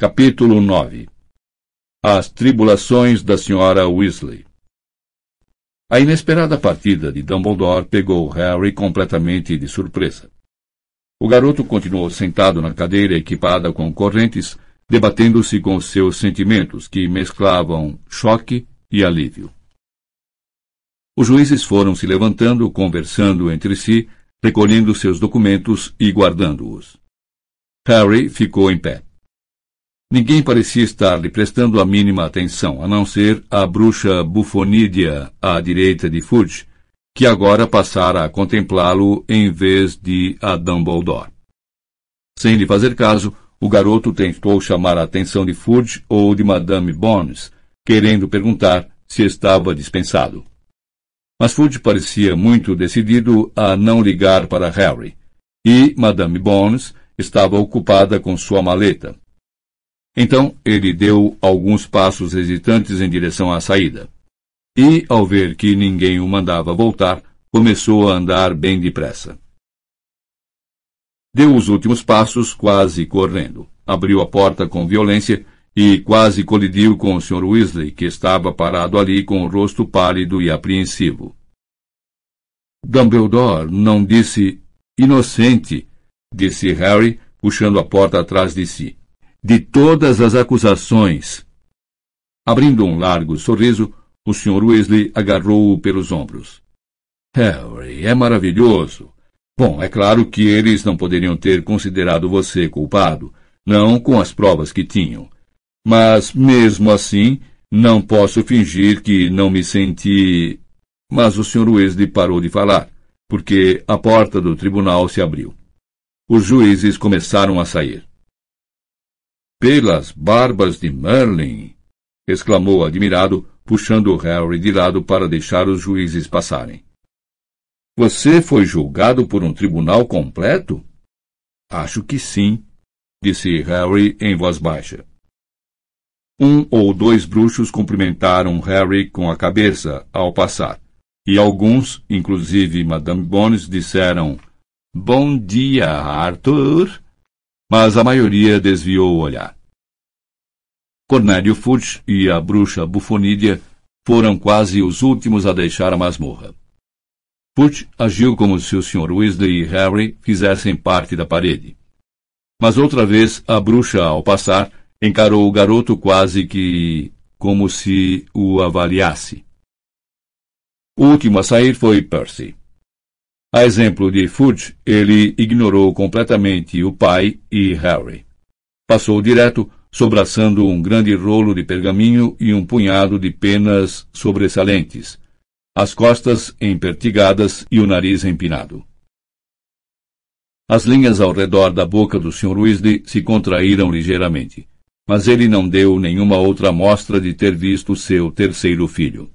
Capítulo 9 As tribulações da Sra. Weasley A inesperada partida de Dumbledore pegou Harry completamente de surpresa. O garoto continuou sentado na cadeira equipada com correntes, debatendo-se com seus sentimentos, que mesclavam choque e alívio. Os juízes foram se levantando, conversando entre si, recolhendo seus documentos e guardando-os. Harry ficou em pé. Ninguém parecia estar lhe prestando a mínima atenção, a não ser a bruxa bufonídea à direita de Fudge, que agora passara a contemplá-lo em vez de a Dumbledore. Sem lhe fazer caso, o garoto tentou chamar a atenção de Fudge ou de Madame Bones, querendo perguntar se estava dispensado. Mas Fudge parecia muito decidido a não ligar para Harry, e Madame Bones estava ocupada com sua maleta. Então ele deu alguns passos hesitantes em direção à saída e, ao ver que ninguém o mandava voltar, começou a andar bem depressa. Deu os últimos passos quase correndo. Abriu a porta com violência e quase colidiu com o Sr. Weasley, que estava parado ali com o rosto pálido e apreensivo. Dumbledore não disse inocente, disse Harry, puxando a porta atrás de si. De todas as acusações. Abrindo um largo sorriso, o Sr. Weasley agarrou-o pelos ombros. Harry, é maravilhoso. Bom, é claro que eles não poderiam ter considerado você culpado, não com as provas que tinham. Mas, mesmo assim, não posso fingir que não me senti. Mas o Sr. Weasley parou de falar, porque a porta do tribunal se abriu. Os juízes começaram a sair. Pelas barbas de Merlin! exclamou admirado puxando Harry de lado para deixar os juízes passarem. Você foi julgado por um tribunal completo? Acho que sim, disse Harry em voz baixa. Um ou dois bruxos cumprimentaram Harry com a cabeça ao passar, e alguns, inclusive Madame Bones, disseram Bom dia, Arthur. Mas a maioria desviou o olhar. Cornélio Fudge e a bruxa Bufonídia foram quase os últimos a deixar a masmorra. Fudge agiu como se o Sr. Weasley e Harry fizessem parte da parede. Mas outra vez a bruxa, ao passar, encarou o garoto quase que como se o avaliasse. O último a sair foi Percy. A exemplo de Fudge, ele ignorou completamente o pai e Harry. Passou direto sobraçando um grande rolo de pergaminho e um punhado de penas sobressalentes, as costas empertigadas e o nariz empinado. As linhas ao redor da boca do Sr. Weasley se contraíram ligeiramente, mas ele não deu nenhuma outra mostra de ter visto seu terceiro filho.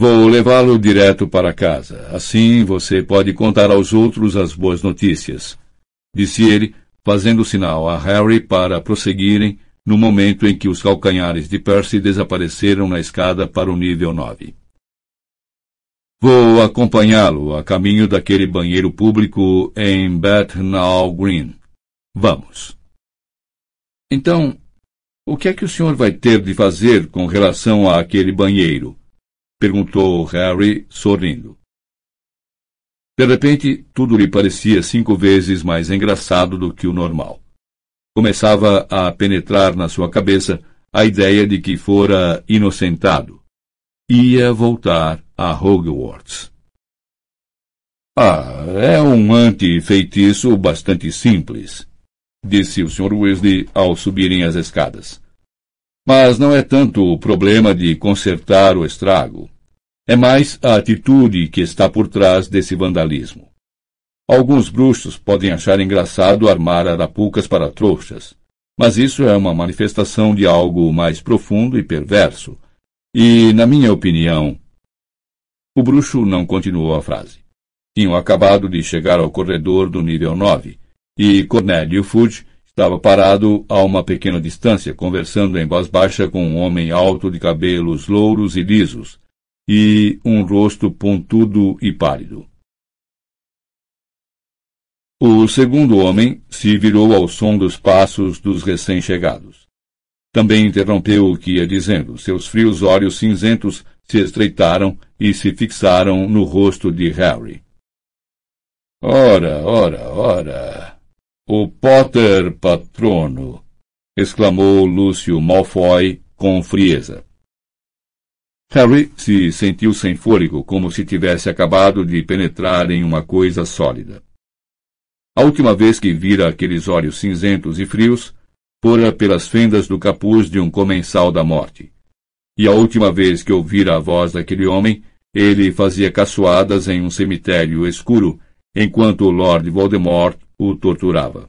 Vou levá-lo direto para casa. Assim você pode contar aos outros as boas notícias, disse ele, fazendo sinal a Harry para prosseguirem no momento em que os calcanhares de Percy desapareceram na escada para o nível 9. Vou acompanhá-lo a caminho daquele banheiro público em Bethnal Green. Vamos. Então, o que é que o senhor vai ter de fazer com relação àquele banheiro? Perguntou Harry, sorrindo. De repente, tudo lhe parecia cinco vezes mais engraçado do que o normal. Começava a penetrar na sua cabeça a ideia de que fora inocentado. Ia voltar a Hogwarts. Ah, é um anti-feitiço bastante simples, disse o Sr. Weasley ao subirem as escadas. Mas não é tanto o problema de consertar o estrago. É mais a atitude que está por trás desse vandalismo. Alguns bruxos podem achar engraçado armar arapucas para trouxas, mas isso é uma manifestação de algo mais profundo e perverso. E, na minha opinião. O bruxo não continuou a frase. Tinham acabado de chegar ao corredor do nível 9, e Cornélio Fudge estava parado a uma pequena distância, conversando em voz baixa com um homem alto de cabelos louros e lisos, e um rosto pontudo e pálido. O segundo homem se virou ao som dos passos dos recém-chegados. Também interrompeu o que ia dizendo. Seus frios olhos cinzentos se estreitaram e se fixaram no rosto de Harry. Ora, ora, ora. O Potter patrono! exclamou Lúcio Malfoy com frieza. Harry se sentiu sem fôlego, como se tivesse acabado de penetrar em uma coisa sólida. A última vez que vira aqueles olhos cinzentos e frios fora pelas fendas do capuz de um comensal da morte. E a última vez que ouvira a voz daquele homem, ele fazia caçoadas em um cemitério escuro, enquanto o Lord Voldemort o torturava.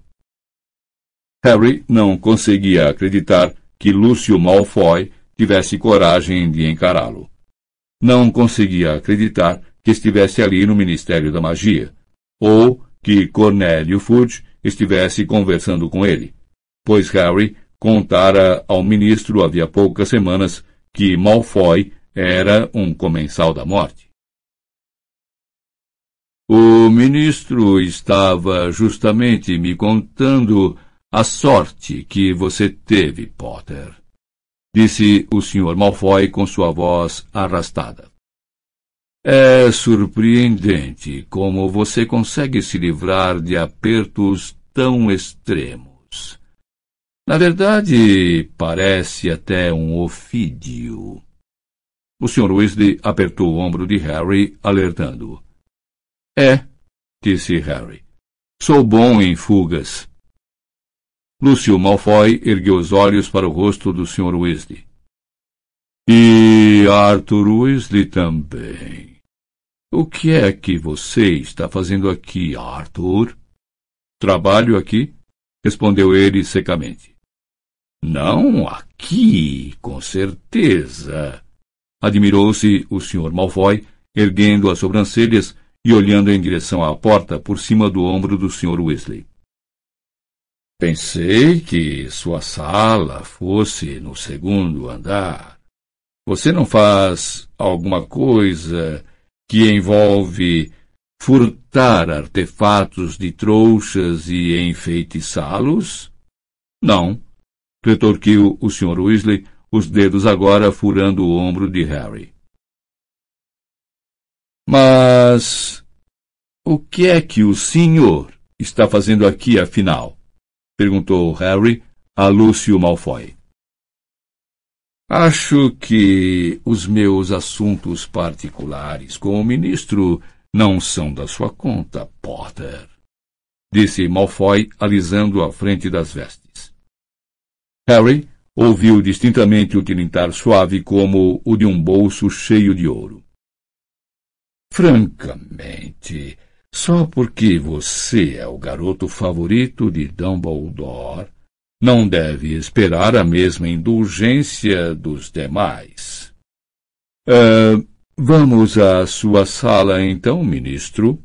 Harry não conseguia acreditar que Lúcio Malfoy tivesse coragem de encará-lo. Não conseguia acreditar que estivesse ali no Ministério da Magia, ou que Cornélio Fudge estivesse conversando com ele, pois Harry contara ao ministro havia poucas semanas que Malfoy era um comensal da morte. O ministro estava justamente me contando a sorte que você teve, Potter disse o Sr. Malfoy com sua voz arrastada. É surpreendente como você consegue se livrar de apertos tão extremos. Na verdade, parece até um ofídio. O Sr. Weasley apertou o ombro de Harry, alertando-o. É, disse Harry. Sou bom em fugas. Lúcio Malfoy ergueu os olhos para o rosto do Sr. Weasley. E Arthur Weasley também. O que é que você está fazendo aqui, Arthur? Trabalho aqui, respondeu ele secamente. Não aqui, com certeza. Admirou-se o Sr. Malfoy, erguendo as sobrancelhas e olhando em direção à porta por cima do ombro do Sr. Weasley. Pensei que sua sala fosse no segundo andar. Você não faz alguma coisa que envolve furtar artefatos de trouxas e enfeitiçá-los? Não, retorquiu o Sr. Weasley, os dedos agora furando o ombro de Harry. Mas o que é que o senhor está fazendo aqui, afinal? perguntou Harry a Lúcio Malfoy. Acho que os meus assuntos particulares com o ministro não são da sua conta, Potter, disse Malfoy, alisando a frente das vestes. Harry ouviu distintamente o tilintar suave como o de um bolso cheio de ouro. Francamente, só porque você é o garoto favorito de Dumbledore, não deve esperar a mesma indulgência dos demais. Uh, vamos à sua sala, então, ministro?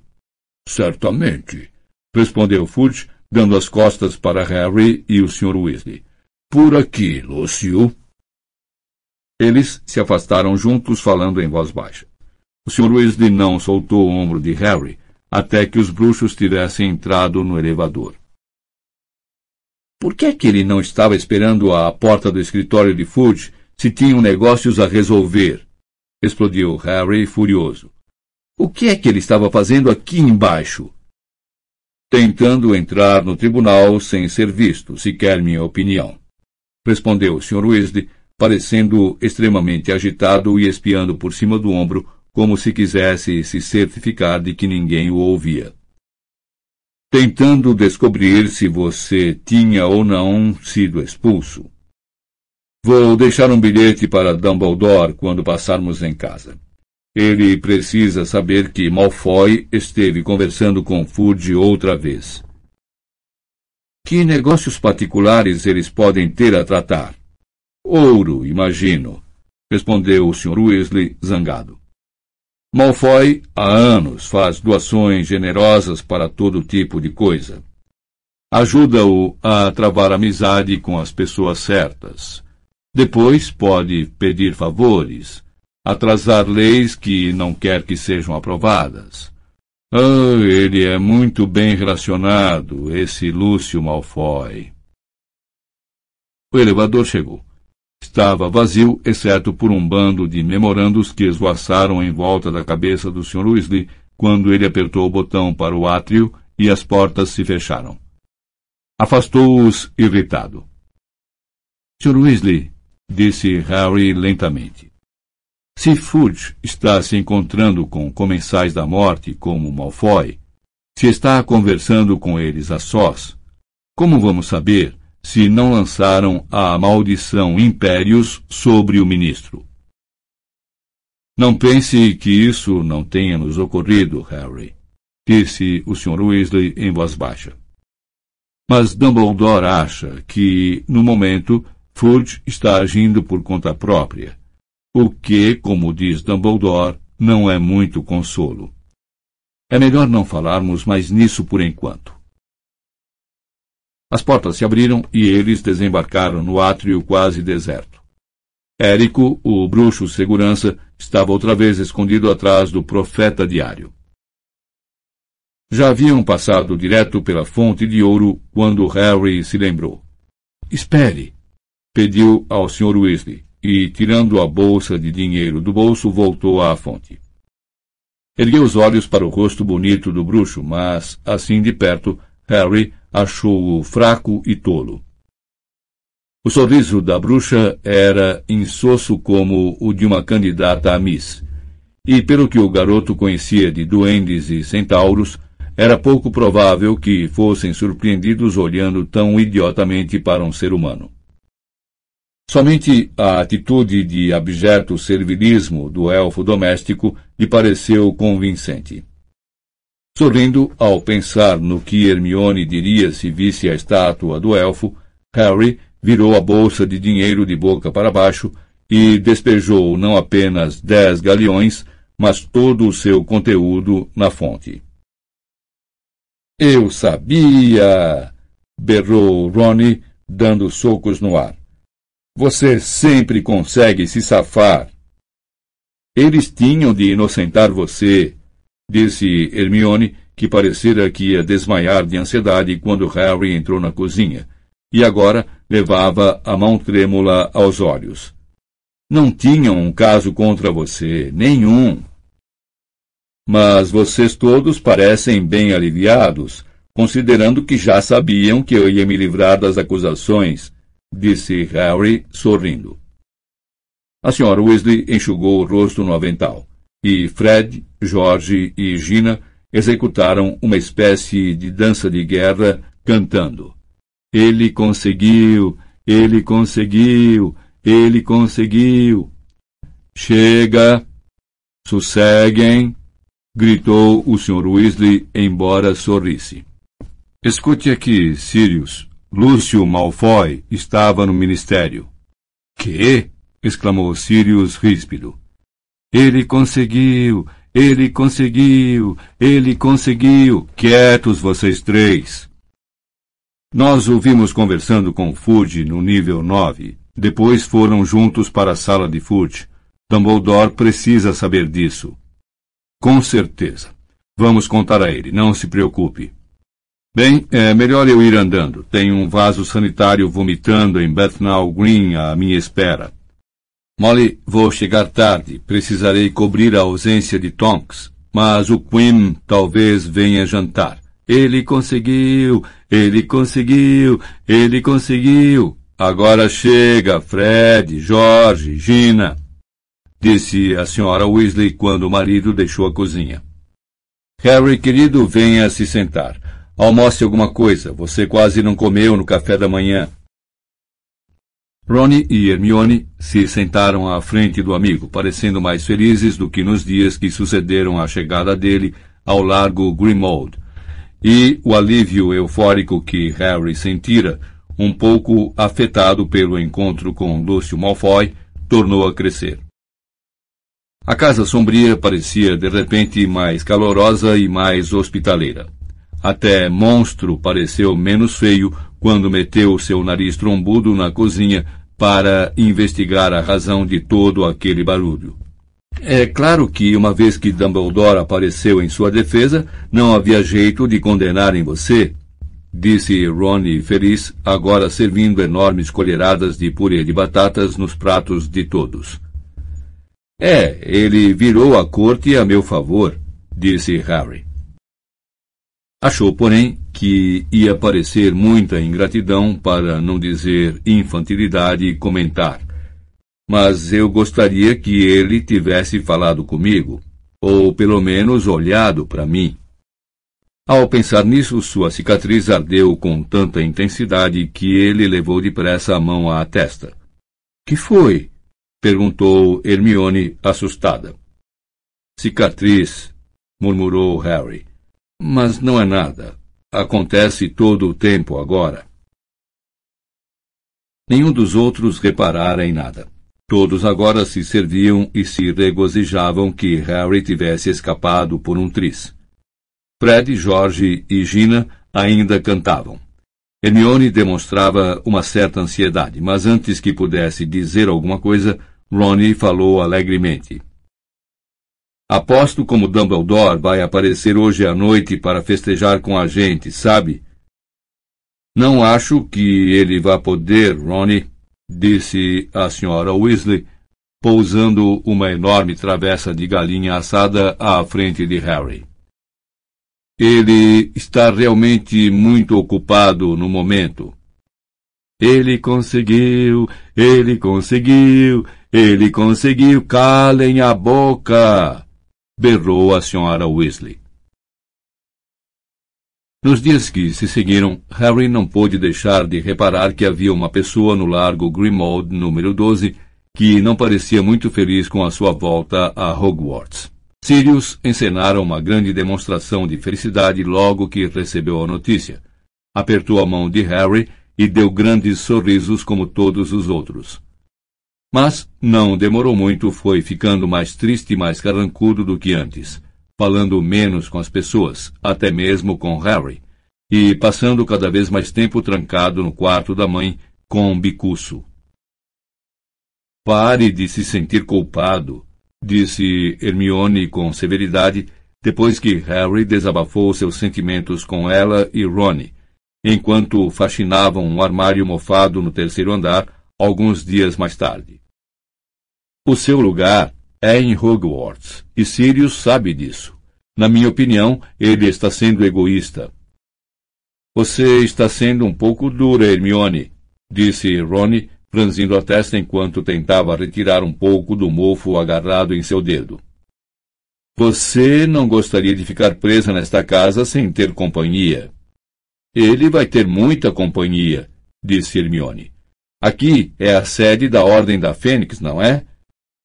Certamente, respondeu Fudge, dando as costas para Harry e o Sr. Weasley. Por aqui, Lúcio. Eles se afastaram juntos, falando em voz baixa. O Sr. Weasley não soltou o ombro de Harry, até que os bruxos tivessem entrado no elevador. Por que é que ele não estava esperando à porta do escritório de Fudge se tinham negócios a resolver? explodiu Harry furioso. O que é que ele estava fazendo aqui embaixo? Tentando entrar no tribunal sem ser visto, se quer minha opinião. Respondeu o Sr. Weasley, parecendo extremamente agitado e espiando por cima do ombro como se quisesse se certificar de que ninguém o ouvia. Tentando descobrir se você tinha ou não sido expulso. Vou deixar um bilhete para Dumbledore quando passarmos em casa. Ele precisa saber que Malfoy esteve conversando com Fudge outra vez. Que negócios particulares eles podem ter a tratar? Ouro, imagino, respondeu o Sr. Weasley, zangado. Malfoy, há anos, faz doações generosas para todo tipo de coisa. Ajuda-o a travar amizade com as pessoas certas. Depois pode pedir favores, atrasar leis que não quer que sejam aprovadas. Ah, ele é muito bem relacionado, esse Lúcio Malfoy. O elevador chegou. Estava vazio, exceto por um bando de memorandos que esvoaçaram em volta da cabeça do Sr. Weasley quando ele apertou o botão para o átrio e as portas se fecharam. Afastou-os irritado. Sr. Weasley, disse Harry lentamente. Se Fudge está se encontrando com comensais da morte como Malfoy, se está conversando com eles a sós, como vamos saber se não lançaram a maldição impérios sobre o ministro? Não pense que isso não tenha nos ocorrido, Harry, disse o Sr. Weasley em voz baixa. Mas Dumbledore acha que, no momento, Fudge está agindo por conta própria o que, como diz Dumbledore, não é muito consolo. É melhor não falarmos mais nisso por enquanto. As portas se abriram e eles desembarcaram no átrio quase deserto. Érico, o bruxo segurança, estava outra vez escondido atrás do profeta diário. Já haviam passado direto pela fonte de ouro quando Harry se lembrou. Espere! pediu ao Sr. Weasley e, tirando a bolsa de dinheiro do bolso, voltou à fonte. Ergueu os olhos para o rosto bonito do bruxo, mas, assim de perto, Harry achou-o fraco e tolo. O sorriso da bruxa era insosso como o de uma candidata a Miss, e pelo que o garoto conhecia de duendes e centauros, era pouco provável que fossem surpreendidos olhando tão idiotamente para um ser humano. Somente a atitude de abjeto servilismo do elfo doméstico lhe pareceu convincente. Sorrindo ao pensar no que Hermione diria se visse a estátua do elfo, Harry virou a bolsa de dinheiro de boca para baixo e despejou não apenas dez galeões, mas todo o seu conteúdo na fonte. Eu sabia! berrou Ronnie, dando socos no ar. Você sempre consegue se safar. Eles tinham de inocentar você, disse Hermione, que parecera que ia desmaiar de ansiedade quando Harry entrou na cozinha, e agora levava a mão trêmula aos olhos. Não tinham um caso contra você, nenhum. Mas vocês todos parecem bem aliviados, considerando que já sabiam que eu ia me livrar das acusações disse Harry, sorrindo. A senhora Weasley enxugou o rosto no avental, e Fred, George e Gina executaram uma espécie de dança de guerra, cantando. Ele conseguiu, ele conseguiu, ele conseguiu. Chega! Sosseguem! gritou o Sr. Weasley, embora sorrisse. Escute aqui, Sirius, Lúcio Malfoy estava no ministério. Que? exclamou Sirius ríspido. Ele conseguiu! Ele conseguiu! Ele conseguiu! Quietos vocês três! Nós o vimos conversando com Fudge no nível 9. Depois foram juntos para a sala de Fudge. Dumbledore precisa saber disso. Com certeza. Vamos contar a ele, não se preocupe. Bem, é melhor eu ir andando. Tem um vaso sanitário vomitando em Bethnal Green à minha espera. Molly, vou chegar tarde. Precisarei cobrir a ausência de Tonks. Mas o Quim talvez venha jantar. Ele conseguiu! Ele conseguiu! Ele conseguiu! Agora chega, Fred, Jorge, Gina, disse a senhora Weasley quando o marido deixou a cozinha. Harry, querido, venha se sentar. Almoce alguma coisa. Você quase não comeu no café da manhã. Ronnie e Hermione se sentaram à frente do amigo, parecendo mais felizes do que nos dias que sucederam à chegada dele ao largo Grimmauld. E o alívio eufórico que Harry sentira, um pouco afetado pelo encontro com Lúcio Malfoy, tornou a crescer. A casa sombria parecia de repente mais calorosa e mais hospitaleira. Até Monstro pareceu menos feio quando meteu seu nariz trombudo na cozinha para investigar a razão de todo aquele barulho. É claro que, uma vez que Dumbledore apareceu em sua defesa, não havia jeito de condenarem você, disse Ronnie feliz, agora servindo enormes colheradas de purê de batatas nos pratos de todos. É, ele virou a corte a meu favor, disse Harry. Achou, porém, que ia parecer muita ingratidão, para não dizer infantilidade, comentar. Mas eu gostaria que ele tivesse falado comigo, ou pelo menos olhado para mim. Ao pensar nisso, sua cicatriz ardeu com tanta intensidade que ele levou depressa a mão à testa. Que foi? perguntou Hermione, assustada. Cicatriz, murmurou Harry. Mas não é nada. Acontece todo o tempo agora. Nenhum dos outros reparara em nada. Todos agora se serviam e se regozijavam que Harry tivesse escapado por um tris. Fred, Jorge e Gina ainda cantavam. Hermione demonstrava uma certa ansiedade, mas antes que pudesse dizer alguma coisa, Ronnie falou alegremente. Aposto como Dumbledore vai aparecer hoje à noite para festejar com a gente, sabe? Não acho que ele vá poder, Ronnie, disse a senhora Weasley, pousando uma enorme travessa de galinha assada à frente de Harry. Ele está realmente muito ocupado no momento. Ele conseguiu, ele conseguiu, ele conseguiu, calem a boca! Berrou a senhora Weasley. Nos dias que se seguiram, Harry não pôde deixar de reparar que havia uma pessoa no largo Grimmauld número 12 que não parecia muito feliz com a sua volta a Hogwarts. Sirius encenara uma grande demonstração de felicidade logo que recebeu a notícia. Apertou a mão de Harry e deu grandes sorrisos como todos os outros. Mas não demorou muito, foi ficando mais triste e mais carrancudo do que antes, falando menos com as pessoas, até mesmo com Harry, e passando cada vez mais tempo trancado no quarto da mãe com um bicuço. Pare de se sentir culpado, disse Hermione com severidade, depois que Harry desabafou seus sentimentos com ela e Ronnie, enquanto faxinavam um armário mofado no terceiro andar alguns dias mais tarde. O seu lugar é em Hogwarts, e Sirius sabe disso. Na minha opinião, ele está sendo egoísta. Você está sendo um pouco dura, Hermione, disse Ronnie, franzindo a testa enquanto tentava retirar um pouco do mofo agarrado em seu dedo. Você não gostaria de ficar presa nesta casa sem ter companhia. Ele vai ter muita companhia, disse Hermione. Aqui é a sede da Ordem da Fênix, não é?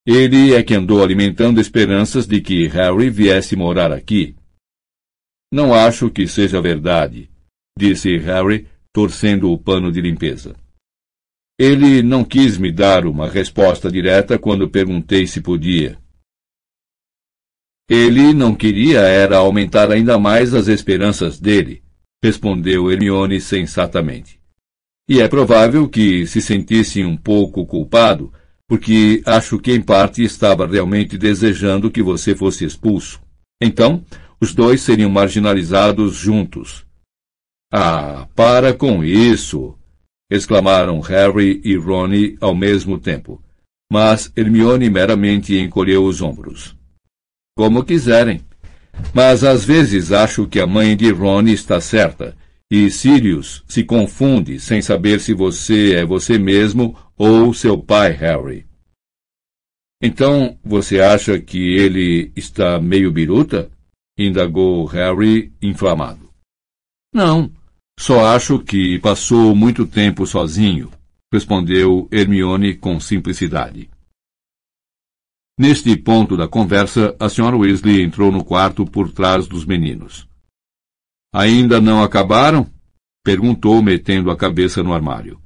Ele é que andou alimentando esperanças de que Harry viesse morar aqui. Não acho que seja verdade, disse Harry, torcendo o pano de limpeza. Ele não quis me dar uma resposta direta quando perguntei se podia. Ele não queria era aumentar ainda mais as esperanças dele, respondeu Hermione sensatamente. E é provável que se sentisse um pouco culpado, porque acho que em parte estava realmente desejando que você fosse expulso. Então, os dois seriam marginalizados juntos. Ah, para com isso! exclamaram Harry e Ronnie ao mesmo tempo. Mas Hermione meramente encolheu os ombros. Como quiserem. Mas às vezes acho que a mãe de Ronnie está certa, e Sirius se confunde sem saber se você é você mesmo ou seu pai, Harry. Então, você acha que ele está meio biruta? indagou Harry, inflamado. Não, só acho que passou muito tempo sozinho, respondeu Hermione com simplicidade. Neste ponto da conversa, a senhora Weasley entrou no quarto por trás dos meninos. Ainda não acabaram? perguntou, metendo a cabeça no armário.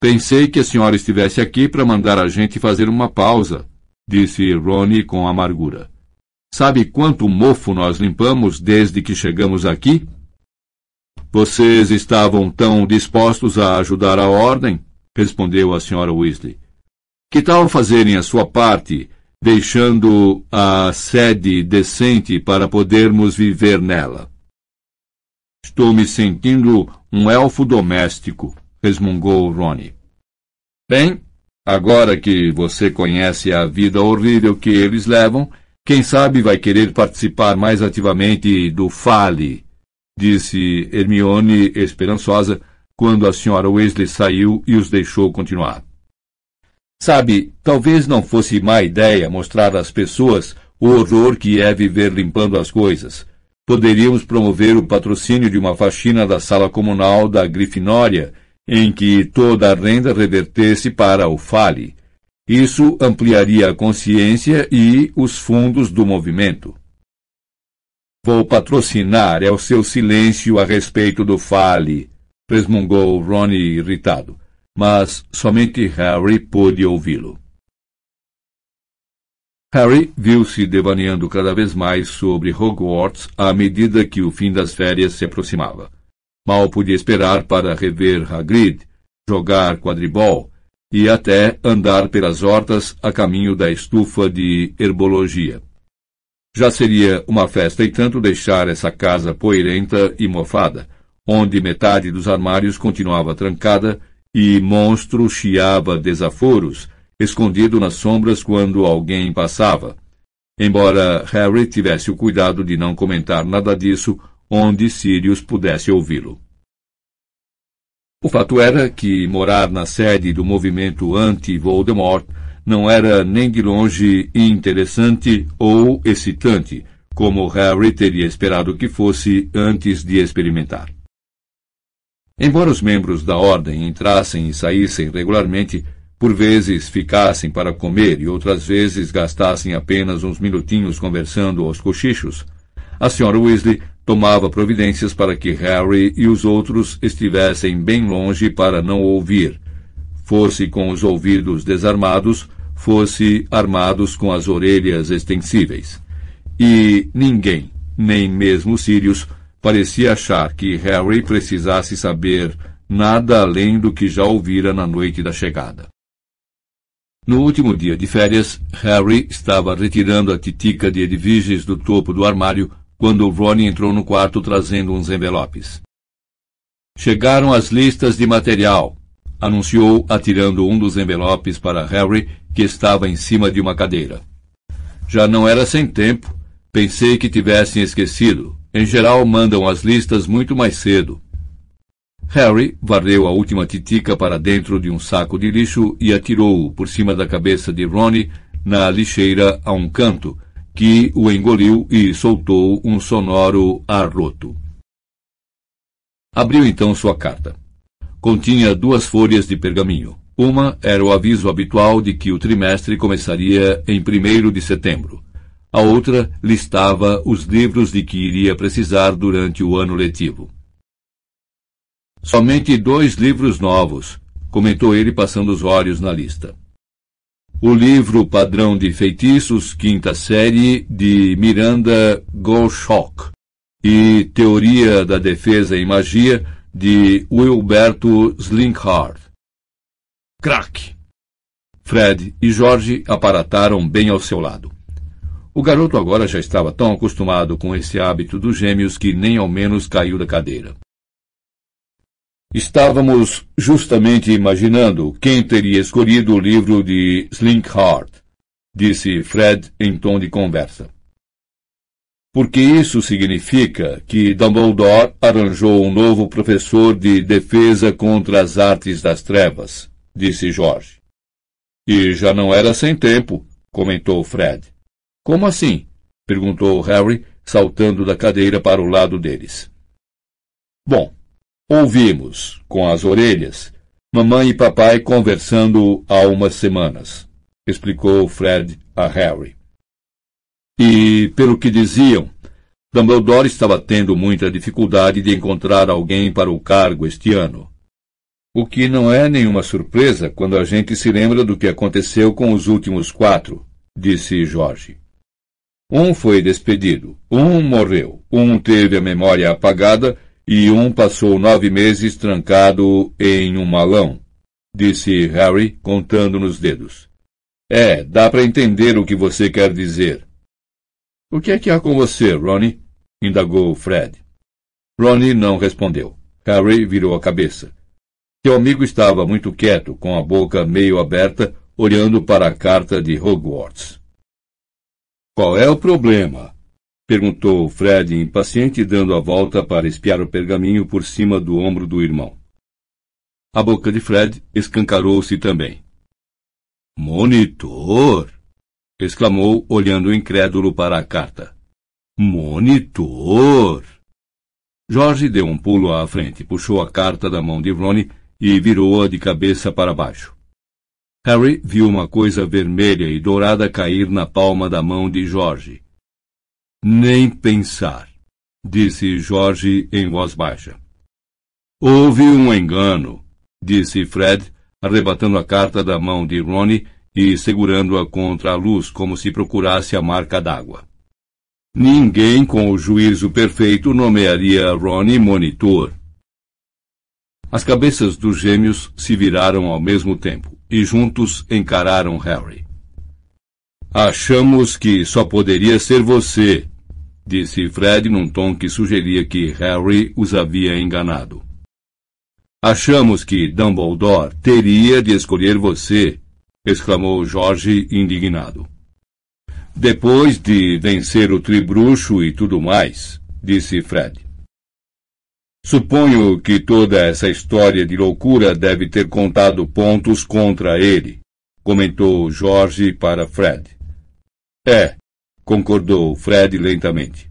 Pensei que a senhora estivesse aqui para mandar a gente fazer uma pausa, disse Ronnie com amargura. Sabe quanto mofo nós limpamos desde que chegamos aqui? Vocês estavam tão dispostos a ajudar a ordem? respondeu a senhora Weasley. Que tal fazerem a sua parte deixando a sede decente para podermos viver nela. Estou me sentindo um elfo doméstico, resmungou Ronnie. Bem, agora que você conhece a vida horrível que eles levam, quem sabe vai querer participar mais ativamente do Fale, disse Hermione esperançosa quando a senhora Weasley saiu e os deixou continuar. Sabe, talvez não fosse má ideia mostrar às pessoas o horror que é viver limpando as coisas. Poderíamos promover o patrocínio de uma faxina da sala comunal da Grifinória, em que toda a renda revertesse para o Fale. Isso ampliaria a consciência e os fundos do movimento. Vou patrocinar é o seu silêncio a respeito do Fale, resmungou Ronnie irritado mas somente Harry pôde ouvi-lo. Harry viu-se devaneando cada vez mais sobre Hogwarts à medida que o fim das férias se aproximava. Mal podia esperar para rever Hagrid, jogar quadribol e até andar pelas hortas a caminho da estufa de herbologia. Já seria uma festa e tanto deixar essa casa poeirenta e mofada, onde metade dos armários continuava trancada e monstro chiava desaforos, escondido nas sombras quando alguém passava. Embora Harry tivesse o cuidado de não comentar nada disso onde Sirius pudesse ouvi-lo. O fato era que morar na sede do movimento anti-Voldemort não era nem de longe interessante ou excitante, como Harry teria esperado que fosse antes de experimentar. Embora os membros da ordem entrassem e saíssem regularmente, por vezes ficassem para comer e outras vezes gastassem apenas uns minutinhos conversando aos cochichos, a senhora Weasley tomava providências para que Harry e os outros estivessem bem longe para não ouvir, fosse com os ouvidos desarmados, fosse armados com as orelhas extensíveis. E ninguém, nem mesmo Sirius, parecia achar que Harry precisasse saber nada além do que já ouvira na noite da chegada. No último dia de férias, Harry estava retirando a titica de Edviges do topo do armário quando Ron entrou no quarto trazendo uns envelopes. Chegaram as listas de material, anunciou atirando um dos envelopes para Harry, que estava em cima de uma cadeira. Já não era sem tempo. Pensei que tivessem esquecido, em geral, mandam as listas muito mais cedo. Harry varreu a última titica para dentro de um saco de lixo e atirou-o por cima da cabeça de Ronnie na lixeira a um canto, que o engoliu e soltou um sonoro arroto. Abriu então sua carta. Continha duas folhas de pergaminho. Uma era o aviso habitual de que o trimestre começaria em 1 de setembro. A outra listava os livros de que iria precisar durante o ano letivo. Somente dois livros novos, comentou ele passando os olhos na lista. O livro Padrão de Feitiços, quinta série, de Miranda Goshawk, e Teoria da Defesa em Magia, de Wilberto Slinkhard. Crack! Fred e Jorge aparataram bem ao seu lado. O garoto agora já estava tão acostumado com esse hábito dos gêmeos que nem ao menos caiu da cadeira. Estávamos justamente imaginando quem teria escolhido o livro de Slinkhart, disse Fred em tom de conversa. Porque isso significa que Dumbledore arranjou um novo professor de defesa contra as artes das trevas, disse George. E já não era sem tempo, comentou Fred. Como assim? perguntou Harry, saltando da cadeira para o lado deles. Bom, ouvimos, com as orelhas, mamãe e papai conversando há umas semanas, explicou Fred a Harry. E, pelo que diziam, Dumbledore estava tendo muita dificuldade de encontrar alguém para o cargo este ano. O que não é nenhuma surpresa quando a gente se lembra do que aconteceu com os últimos quatro, disse Jorge. Um foi despedido, um morreu, um teve a memória apagada e um passou nove meses trancado em um malão, disse Harry, contando nos dedos. É, dá para entender o que você quer dizer. O que é que há com você, Ronnie? indagou Fred. Ronnie não respondeu. Harry virou a cabeça. Seu amigo estava muito quieto, com a boca meio aberta, olhando para a carta de Hogwarts. Qual é o problema? Perguntou Fred impaciente, dando a volta para espiar o pergaminho por cima do ombro do irmão. A boca de Fred escancarou-se também. Monitor! exclamou, olhando incrédulo para a carta. Monitor! Jorge deu um pulo à frente, puxou a carta da mão de Ronnie e virou-a de cabeça para baixo. Harry viu uma coisa vermelha e dourada cair na palma da mão de Jorge. Nem pensar, disse Jorge em voz baixa. Houve um engano, disse Fred, arrebatando a carta da mão de Ronnie e segurando-a contra a luz como se procurasse a marca d'água. Ninguém com o juízo perfeito nomearia Ronnie monitor. As cabeças dos gêmeos se viraram ao mesmo tempo e juntos encararam Harry. Achamos que só poderia ser você, disse Fred num tom que sugeria que Harry os havia enganado. Achamos que Dumbledore teria de escolher você, exclamou Jorge indignado. Depois de vencer o tribruxo e tudo mais, disse Fred. Suponho que toda essa história de loucura deve ter contado pontos contra ele, comentou Jorge para Fred. É, concordou Fred lentamente.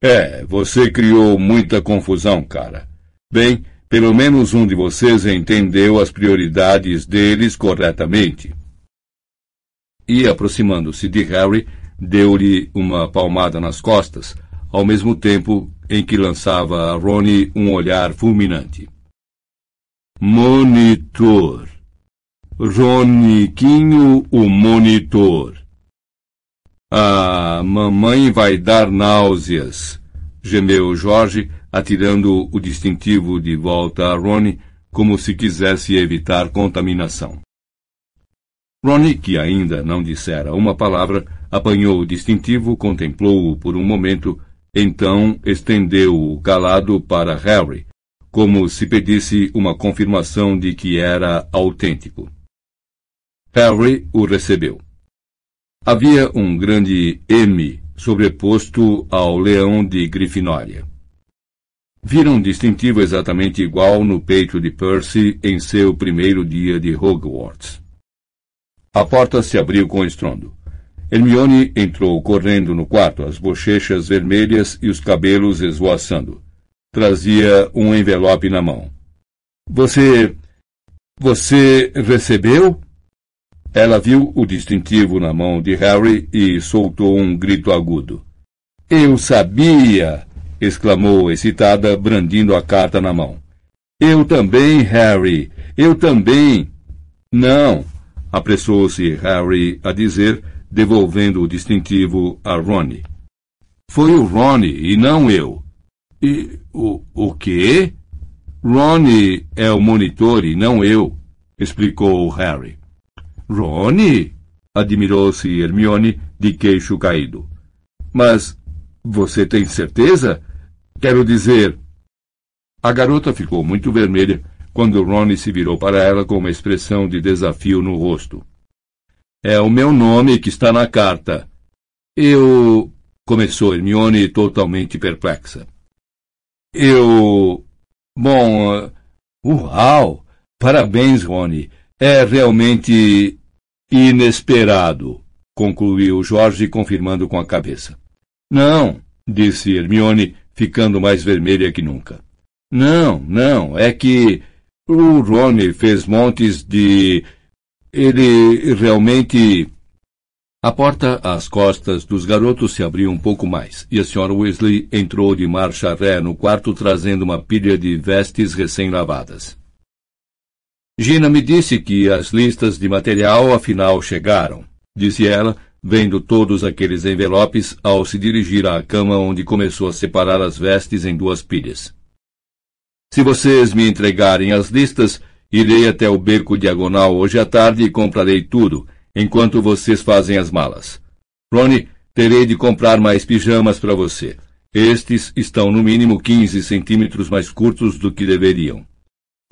É, você criou muita confusão, cara. Bem, pelo menos um de vocês entendeu as prioridades deles corretamente. E, aproximando-se de Harry, deu-lhe uma palmada nas costas, ao mesmo tempo em que lançava a Ronnie um olhar fulminante. Monitor. Roniquinho, o monitor. Ah, mamãe vai dar náuseas, gemeu Jorge, atirando o distintivo de volta a Ronnie, como se quisesse evitar contaminação. Ronnie, que ainda não dissera uma palavra, apanhou o distintivo, contemplou-o por um momento, então estendeu-o calado para Harry, como se pedisse uma confirmação de que era autêntico. Harry o recebeu. Havia um grande M sobreposto ao leão de Grifinória. Viram um distintivo exatamente igual no peito de Percy em seu primeiro dia de Hogwarts. A porta se abriu com estrondo. Hermione entrou correndo no quarto, as bochechas vermelhas e os cabelos esvoaçando. Trazia um envelope na mão. Você. Você recebeu? Ela viu o distintivo na mão de Harry e soltou um grito agudo. Eu sabia! exclamou excitada, brandindo a carta na mão. Eu também, Harry. Eu também. Não, apressou-se Harry a dizer, devolvendo o distintivo a Ronnie. Foi o Ronnie e não eu. E o, o quê? Ronnie é o monitor e não eu, explicou Harry. Ronnie? admirou-se Hermione, de queixo caído. Mas você tem certeza? Quero dizer. A garota ficou muito vermelha quando Ronnie se virou para ela com uma expressão de desafio no rosto. É o meu nome que está na carta. Eu. começou Hermione totalmente perplexa. Eu. Bom. Uau! Parabéns, Rony. É realmente inesperado, concluiu Jorge, confirmando com a cabeça. Não, disse Hermione, ficando mais vermelha que nunca. Não, não, é que o Rony fez montes de. Ele realmente. A porta às costas dos garotos se abriu um pouco mais, e a senhora Weasley entrou de marcha ré no quarto trazendo uma pilha de vestes recém-lavadas. Gina me disse que as listas de material afinal chegaram, disse ela, vendo todos aqueles envelopes ao se dirigir à cama onde começou a separar as vestes em duas pilhas. Se vocês me entregarem as listas, irei até o beco diagonal hoje à tarde e comprarei tudo, enquanto vocês fazem as malas. Ronnie, terei de comprar mais pijamas para você. Estes estão no mínimo 15 centímetros mais curtos do que deveriam.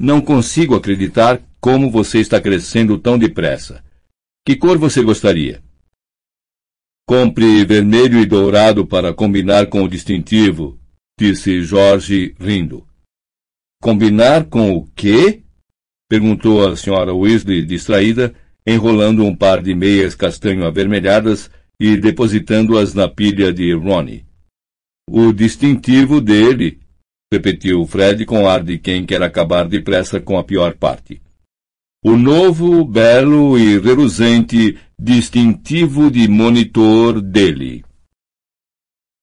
Não consigo acreditar como você está crescendo tão depressa. Que cor você gostaria? Compre vermelho e dourado para combinar com o distintivo, disse Jorge, rindo. Combinar com o quê? perguntou a senhora Weasley, distraída, enrolando um par de meias castanho avermelhadas e depositando-as na pilha de Ronnie. O distintivo dele, repetiu Fred com ar de quem quer acabar depressa com a pior parte. O novo, belo e reluzente distintivo de monitor dele.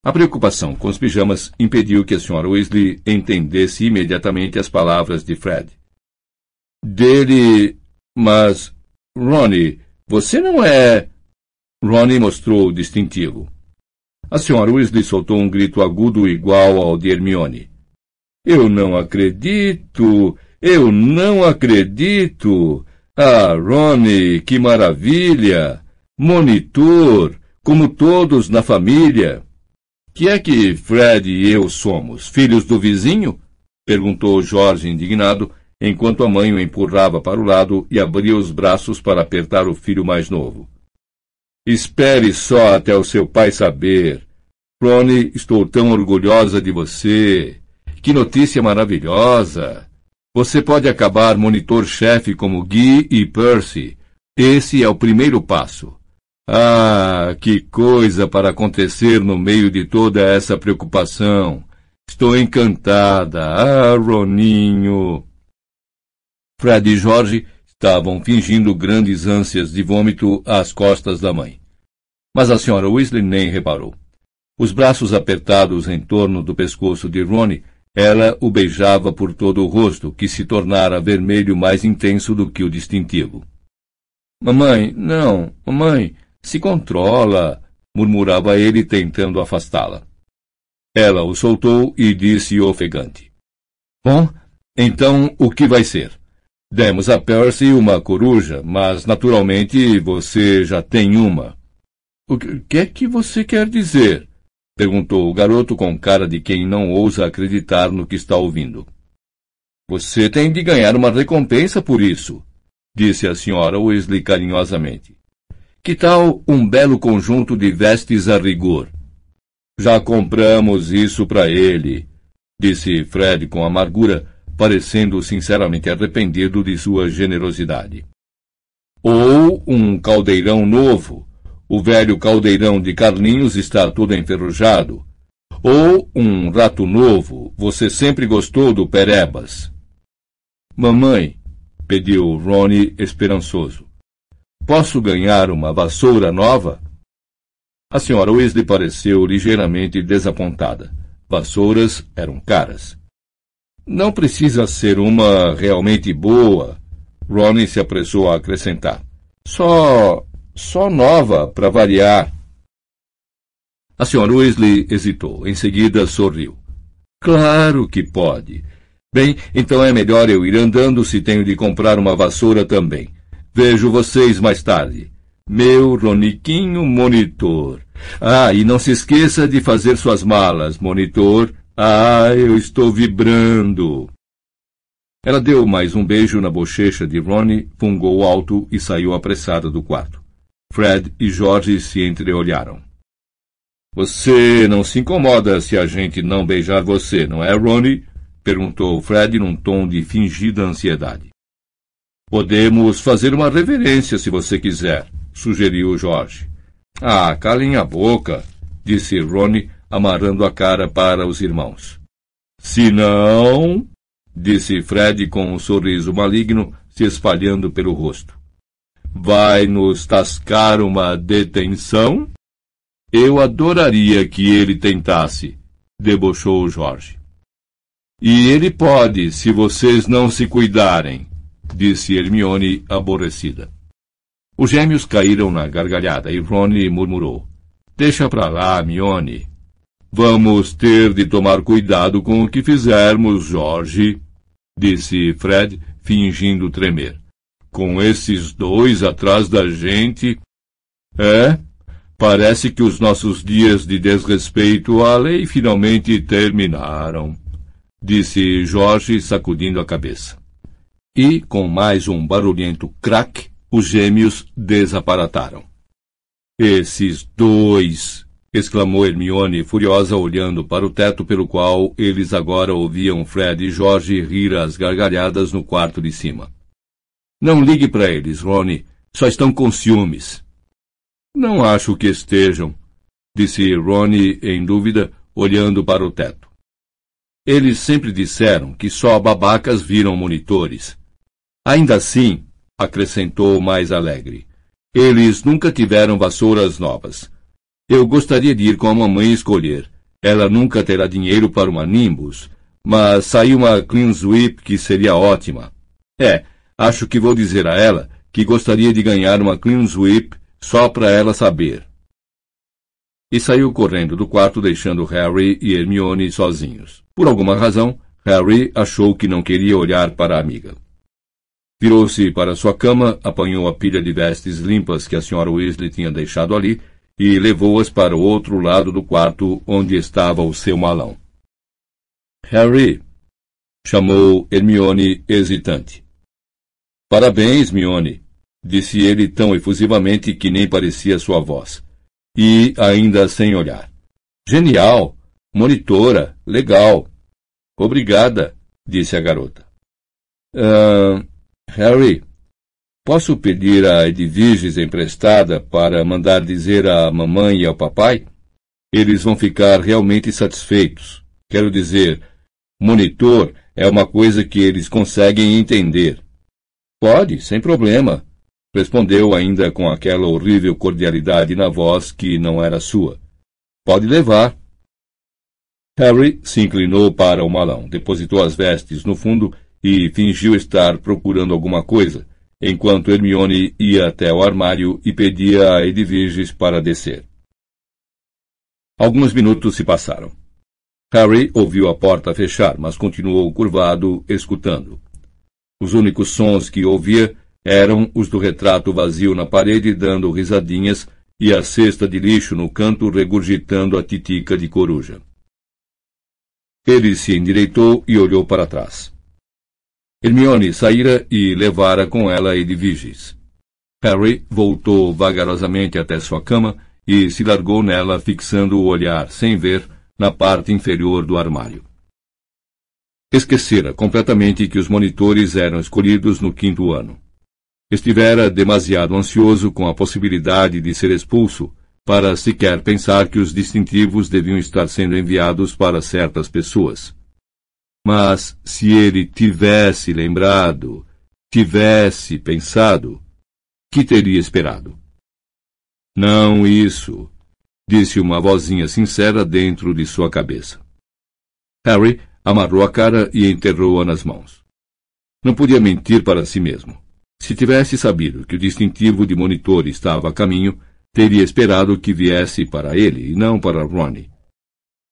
A preocupação com os pijamas impediu que a Sra. Weasley entendesse imediatamente as palavras de Fred. Dele. Mas. Ronnie, você não é. Ronnie mostrou o distintivo. A Sra. Weasley soltou um grito agudo igual ao de Hermione. Eu não acredito! Eu não acredito! Ah, Ronnie, que maravilha! Monitor, como todos na família. Que é que Fred e eu somos? Filhos do vizinho? perguntou Jorge indignado, enquanto a mãe o empurrava para o lado e abria os braços para apertar o filho mais novo. Espere só até o seu pai saber. Ronnie, estou tão orgulhosa de você. Que notícia maravilhosa! Você pode acabar monitor-chefe como Guy e Percy. Esse é o primeiro passo. Ah, que coisa para acontecer no meio de toda essa preocupação. Estou encantada. Ah, Roninho. Fred e Jorge estavam fingindo grandes ânsias de vômito às costas da mãe. Mas a senhora Weasley nem reparou. Os braços apertados em torno do pescoço de Ronnie, ela o beijava por todo o rosto, que se tornara vermelho mais intenso do que o distintivo. Mamãe, não, mamãe, se controla, murmurava ele tentando afastá-la. Ela o soltou e disse ofegante. Bom, então o que vai ser? Demos a Percy uma coruja, mas naturalmente você já tem uma. O que é que você quer dizer? Perguntou o garoto com cara de quem não ousa acreditar no que está ouvindo. Você tem de ganhar uma recompensa por isso, disse a senhora Weasley carinhosamente. Que tal um belo conjunto de vestes a rigor? Já compramos isso para ele, disse Fred com amargura, parecendo sinceramente arrependido de sua generosidade. Ou um caldeirão novo. O velho caldeirão de Carlinhos está todo enferrujado. Ou um rato novo. Você sempre gostou do Perebas. Mamãe, pediu Ronnie esperançoso. Posso ganhar uma vassoura nova? A senhora Weasley pareceu ligeiramente desapontada. Vassouras eram caras. Não precisa ser uma realmente boa, Ronnie se apressou a acrescentar. Só. Só nova, para variar. A senhora Weasley hesitou. Em seguida sorriu. Claro que pode. Bem, então é melhor eu ir andando se tenho de comprar uma vassoura também. Vejo vocês mais tarde. Meu Roniquinho Monitor. Ah, e não se esqueça de fazer suas malas, Monitor. Ah, eu estou vibrando. Ela deu mais um beijo na bochecha de Ronnie, fungou alto e saiu apressada do quarto. Fred e George se entreolharam. Você não se incomoda se a gente não beijar você, não é, Ronnie? perguntou Fred num tom de fingida ansiedade. Podemos fazer uma reverência se você quiser, sugeriu Jorge. Ah, calem a boca, disse Ronnie, amarrando a cara para os irmãos. Se não, disse Fred com um sorriso maligno se espalhando pelo rosto. Vai nos tascar uma detenção? Eu adoraria que ele tentasse, debochou Jorge. E ele pode, se vocês não se cuidarem, disse Hermione aborrecida. Os gêmeos caíram na gargalhada e Ronnie murmurou. Deixa pra lá, Hermione. Vamos ter de tomar cuidado com o que fizermos, Jorge, disse Fred, fingindo tremer. Com esses dois atrás da gente. É, parece que os nossos dias de desrespeito à lei finalmente terminaram, disse Jorge, sacudindo a cabeça. E, com mais um barulhento crack, os gêmeos desaparataram. Esses dois! exclamou Hermione, furiosa, olhando para o teto pelo qual eles agora ouviam Fred e Jorge rir às gargalhadas no quarto de cima. Não ligue para eles, Rony. Só estão com ciúmes. Não acho que estejam, disse Ronnie em dúvida, olhando para o teto. Eles sempre disseram que só babacas viram monitores. Ainda assim, acrescentou mais alegre, eles nunca tiveram vassouras novas. Eu gostaria de ir com a mamãe escolher. Ela nunca terá dinheiro para uma Nimbus, mas saiu uma Clean Sweep que seria ótima. É, acho que vou dizer a ela que gostaria de ganhar uma Clean Sweep só para ela saber. E saiu correndo do quarto deixando Harry e Hermione sozinhos. Por alguma razão, Harry achou que não queria olhar para a amiga. Virou-se para sua cama, apanhou a pilha de vestes limpas que a senhora Weasley tinha deixado ali e levou-as para o outro lado do quarto onde estava o seu malão. Harry! chamou Hermione hesitante. Parabéns, Mione, disse ele tão efusivamente que nem parecia sua voz. E ainda sem olhar. Genial! Monitora! Legal! Obrigada, disse a garota. Uh, Harry, Posso pedir a Edviges emprestada para mandar dizer à mamãe e ao papai? Eles vão ficar realmente satisfeitos. Quero dizer, monitor é uma coisa que eles conseguem entender. Pode, sem problema, respondeu ainda com aquela horrível cordialidade na voz que não era sua. Pode levar. Harry se inclinou para o malão, depositou as vestes no fundo e fingiu estar procurando alguma coisa enquanto Hermione ia até o armário e pedia a Edviges para descer. Alguns minutos se passaram. Harry ouviu a porta fechar, mas continuou curvado, escutando. Os únicos sons que ouvia eram os do retrato vazio na parede dando risadinhas e a cesta de lixo no canto regurgitando a titica de coruja. Ele se endireitou e olhou para trás. Hermione saíra e levara com ela Edviges. Harry voltou vagarosamente até sua cama e se largou nela, fixando o olhar, sem ver, na parte inferior do armário. Esquecera completamente que os monitores eram escolhidos no quinto ano. Estivera demasiado ansioso com a possibilidade de ser expulso para sequer pensar que os distintivos deviam estar sendo enviados para certas pessoas. Mas se ele tivesse lembrado, tivesse pensado, que teria esperado? Não isso, disse uma vozinha sincera dentro de sua cabeça. Harry amarrou a cara e enterrou-a nas mãos. Não podia mentir para si mesmo. Se tivesse sabido que o distintivo de monitor estava a caminho, teria esperado que viesse para ele e não para Ronnie.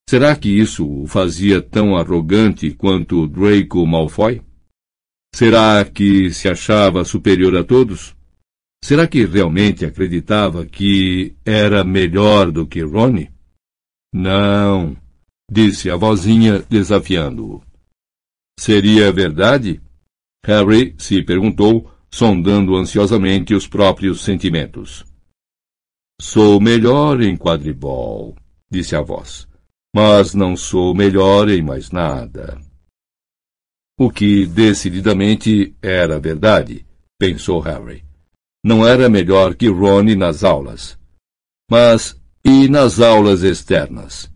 Será que isso o fazia tão arrogante quanto Draco Malfoy? Será que se achava superior a todos? Será que realmente acreditava que era melhor do que Ronnie? Não, disse a vozinha desafiando-o. Seria verdade? Harry se perguntou, sondando ansiosamente os próprios sentimentos. Sou melhor em quadribol, disse a voz mas não sou melhor em mais nada. O que decididamente era verdade, pensou Harry. Não era melhor que Ron nas aulas. Mas e nas aulas externas?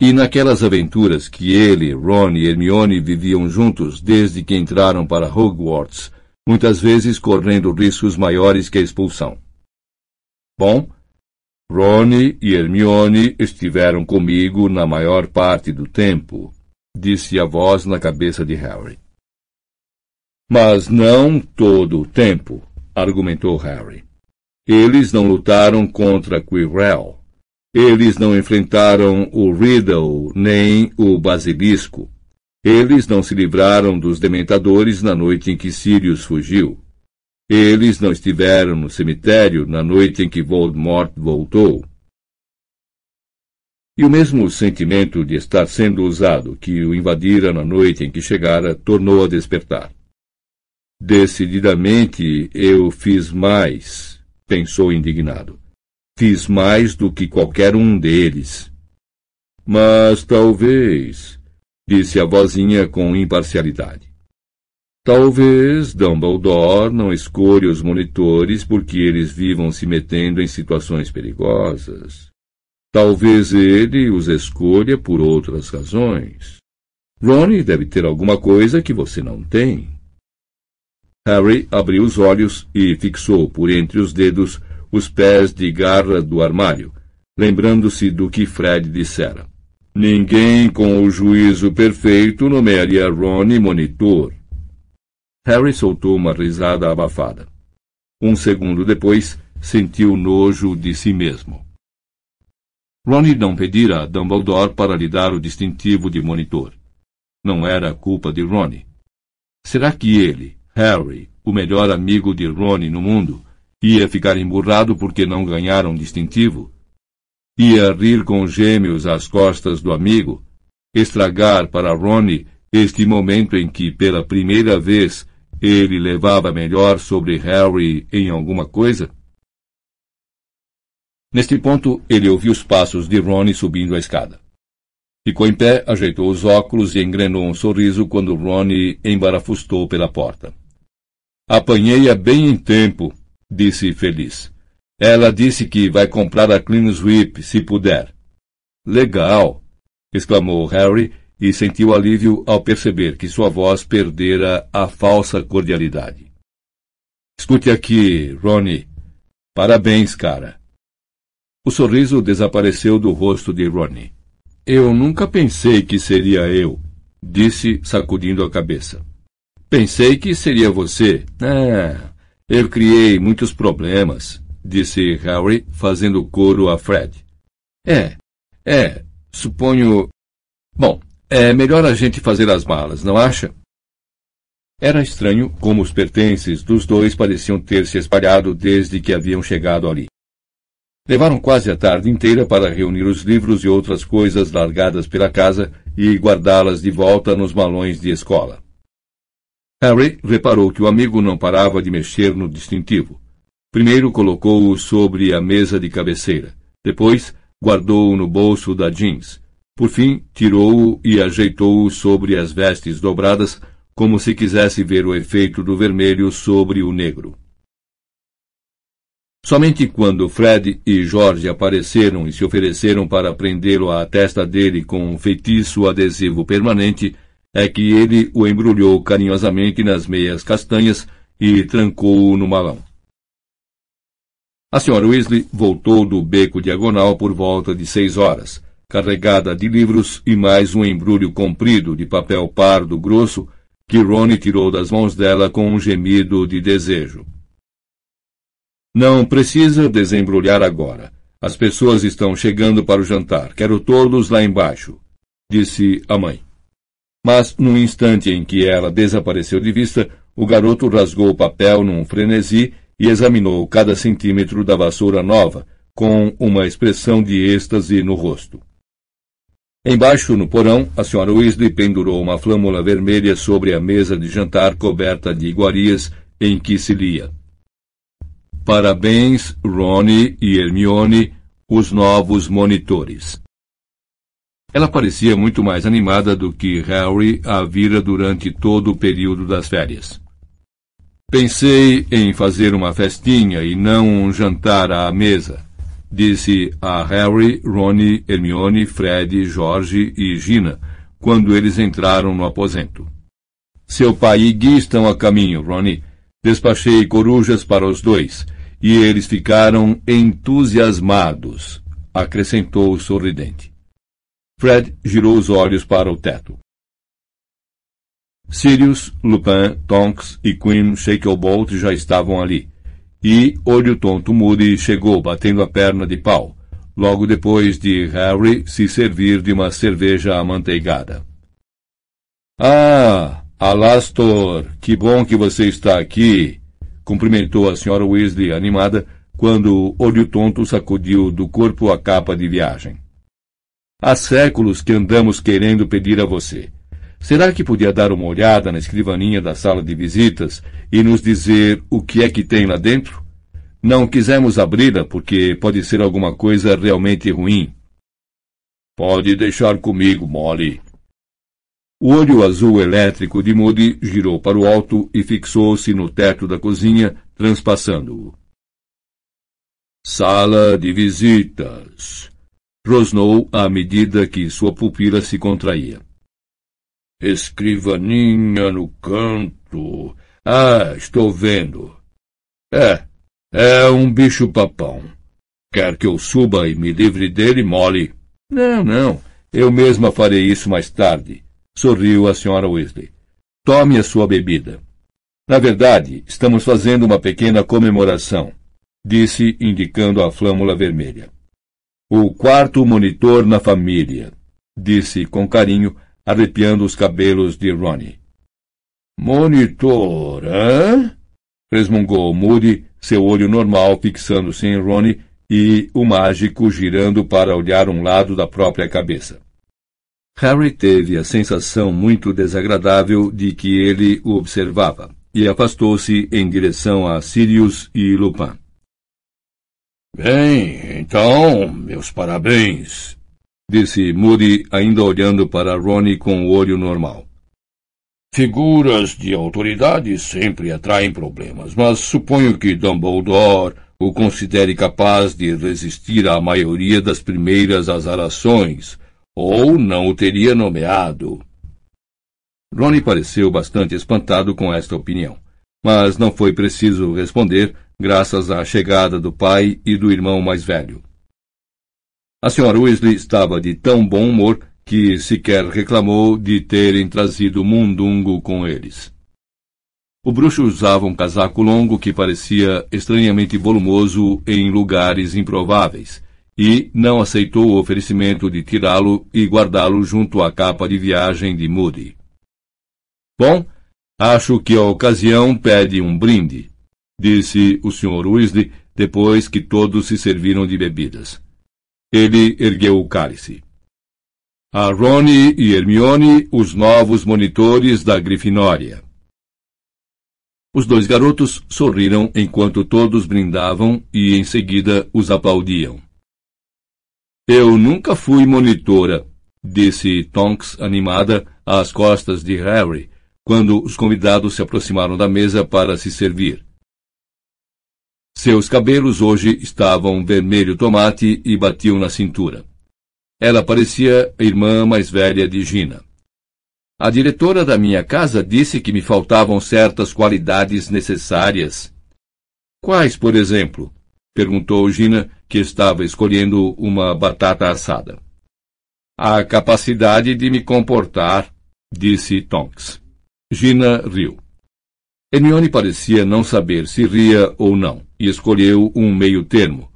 E naquelas aventuras que ele, Ron e Hermione viviam juntos desde que entraram para Hogwarts, muitas vezes correndo riscos maiores que a expulsão. Bom, Rony e Hermione estiveram comigo na maior parte do tempo, disse a voz na cabeça de Harry. Mas não todo o tempo, argumentou Harry. Eles não lutaram contra Quirrell. Eles não enfrentaram o Riddle nem o Basilisco. Eles não se livraram dos Dementadores na noite em que Sirius fugiu. Eles não estiveram no cemitério na noite em que Voldemort voltou. E o mesmo sentimento de estar sendo usado que o invadira na noite em que chegara tornou a despertar. Decididamente eu fiz mais, pensou indignado. Fiz mais do que qualquer um deles. Mas talvez, disse a vozinha com imparcialidade. Talvez Dumbledore não escolha os monitores porque eles vivam se metendo em situações perigosas. Talvez ele os escolha por outras razões. Ronnie deve ter alguma coisa que você não tem. Harry abriu os olhos e fixou por entre os dedos os pés de garra do armário, lembrando-se do que Fred dissera. Ninguém com o juízo perfeito nomearia Ronnie monitor. Harry soltou uma risada abafada. Um segundo depois, sentiu nojo de si mesmo. Ronnie não pedira a Dumbledore para lhe dar o distintivo de monitor. Não era culpa de Ronnie. Será que ele, Harry, o melhor amigo de Ronnie no mundo, Ia ficar emburrado porque não ganharam distintivo? Ia rir com gêmeos às costas do amigo? Estragar para Ronnie este momento em que, pela primeira vez, ele levava melhor sobre Harry em alguma coisa? Neste ponto, ele ouviu os passos de Ronnie subindo a escada. Ficou em pé, ajeitou os óculos e engrenou um sorriso quando Ronnie embarafustou pela porta. Apanhei-a bem em tempo, disse feliz. Ela disse que vai comprar a Clean Sweep se puder. Legal! exclamou Harry e sentiu alívio ao perceber que sua voz perdera a falsa cordialidade. Escute aqui, Ronnie. Parabéns, cara. O sorriso desapareceu do rosto de Ronnie. Eu nunca pensei que seria eu, disse, sacudindo a cabeça. Pensei que seria você. É, eu criei muitos problemas, disse Harry, fazendo coro a Fred. É, é, suponho. Bom, é melhor a gente fazer as malas, não acha? Era estranho como os pertences dos dois pareciam ter se espalhado desde que haviam chegado ali. Levaram quase a tarde inteira para reunir os livros e outras coisas largadas pela casa e guardá-las de volta nos malões de escola. Harry reparou que o amigo não parava de mexer no distintivo. Primeiro colocou-o sobre a mesa de cabeceira. Depois, guardou-o no bolso da jeans. Por fim, tirou-o e ajeitou-o sobre as vestes dobradas, como se quisesse ver o efeito do vermelho sobre o negro. Somente quando Fred e George apareceram e se ofereceram para prendê-lo à testa dele com um feitiço adesivo permanente, é que ele o embrulhou carinhosamente nas meias castanhas e trancou-o no malão. A senhora Weasley voltou do beco diagonal por volta de seis horas, carregada de livros e mais um embrulho comprido de papel pardo grosso que Ronnie tirou das mãos dela com um gemido de desejo. Não precisa desembrulhar agora. As pessoas estão chegando para o jantar. Quero todos lá embaixo, disse a mãe. Mas, no instante em que ela desapareceu de vista, o garoto rasgou o papel num frenesi e examinou cada centímetro da vassoura nova, com uma expressão de êxtase no rosto. Embaixo, no porão, a senhora Weasley pendurou uma flâmula vermelha sobre a mesa de jantar coberta de iguarias em que se lia. Parabéns, Ronnie e Hermione, os novos monitores. Ela parecia muito mais animada do que Harry a vira durante todo o período das férias. Pensei em fazer uma festinha e não um jantar à mesa, disse a Harry, Ronnie, Hermione, Fred, George e Gina, quando eles entraram no aposento. Seu pai e Guy estão a caminho, Ronnie. Despachei corujas para os dois, e eles ficaram entusiasmados, acrescentou sorridente. Fred girou os olhos para o teto. Sirius, Lupin, Tonks e Queen Shacklebolt já estavam ali. E Olho Tonto Moody chegou batendo a perna de pau, logo depois de Harry se servir de uma cerveja amanteigada. Ah, Alastor, que bom que você está aqui! cumprimentou a senhora Weasley animada quando Olho Tonto sacudiu do corpo a capa de viagem. Há séculos que andamos querendo pedir a você. Será que podia dar uma olhada na escrivaninha da sala de visitas e nos dizer o que é que tem lá dentro? Não quisemos abri-la porque pode ser alguma coisa realmente ruim. Pode deixar comigo, Molly. O olho azul elétrico de Moody girou para o alto e fixou-se no teto da cozinha, transpassando-o. Sala de visitas. Rosnou à medida que sua pupila se contraía. Escrivaninha no canto. Ah, estou vendo. É, é um bicho-papão. Quer que eu suba e me livre dele, Molly? Não, não. Eu mesma farei isso mais tarde. Sorriu a senhora Weasley. Tome a sua bebida. Na verdade, estamos fazendo uma pequena comemoração, disse, indicando a flâmula vermelha. O quarto monitor na família, disse com carinho, arrepiando os cabelos de Ronnie. Monitor, hã? resmungou Moody, seu olho normal fixando-se em Ronnie e o mágico girando para olhar um lado da própria cabeça. Harry teve a sensação muito desagradável de que ele o observava e afastou-se em direção a Sirius e Lupin. Bem, então, meus parabéns, disse Moody, ainda olhando para Ronnie com o olho normal. Figuras de autoridade sempre atraem problemas, mas suponho que Dumbledore o considere capaz de resistir à maioria das primeiras azarações ou não o teria nomeado. Ronnie pareceu bastante espantado com esta opinião, mas não foi preciso responder, graças à chegada do pai e do irmão mais velho. A senhora Weasley estava de tão bom humor que sequer reclamou de terem trazido Mundungo com eles. O bruxo usava um casaco longo que parecia estranhamente volumoso em lugares improváveis, e não aceitou o oferecimento de tirá-lo e guardá-lo junto à capa de viagem de Moody. Bom, acho que a ocasião pede um brinde, disse o Sr. Weasley depois que todos se serviram de bebidas. Ele ergueu o cálice. A Rony e Hermione, os novos monitores da Grifinória. Os dois garotos sorriram enquanto todos brindavam e em seguida os aplaudiam. Eu nunca fui monitora, disse Tonks animada às costas de Harry, quando os convidados se aproximaram da mesa para se servir. Seus cabelos hoje estavam vermelho tomate e batiam na cintura. Ela parecia a irmã mais velha de Gina. A diretora da minha casa disse que me faltavam certas qualidades necessárias. Quais, por exemplo? perguntou Gina, que estava escolhendo uma batata assada. A capacidade de me comportar, disse Tonks. Gina riu. Hermione parecia não saber se ria ou não, e escolheu um meio termo,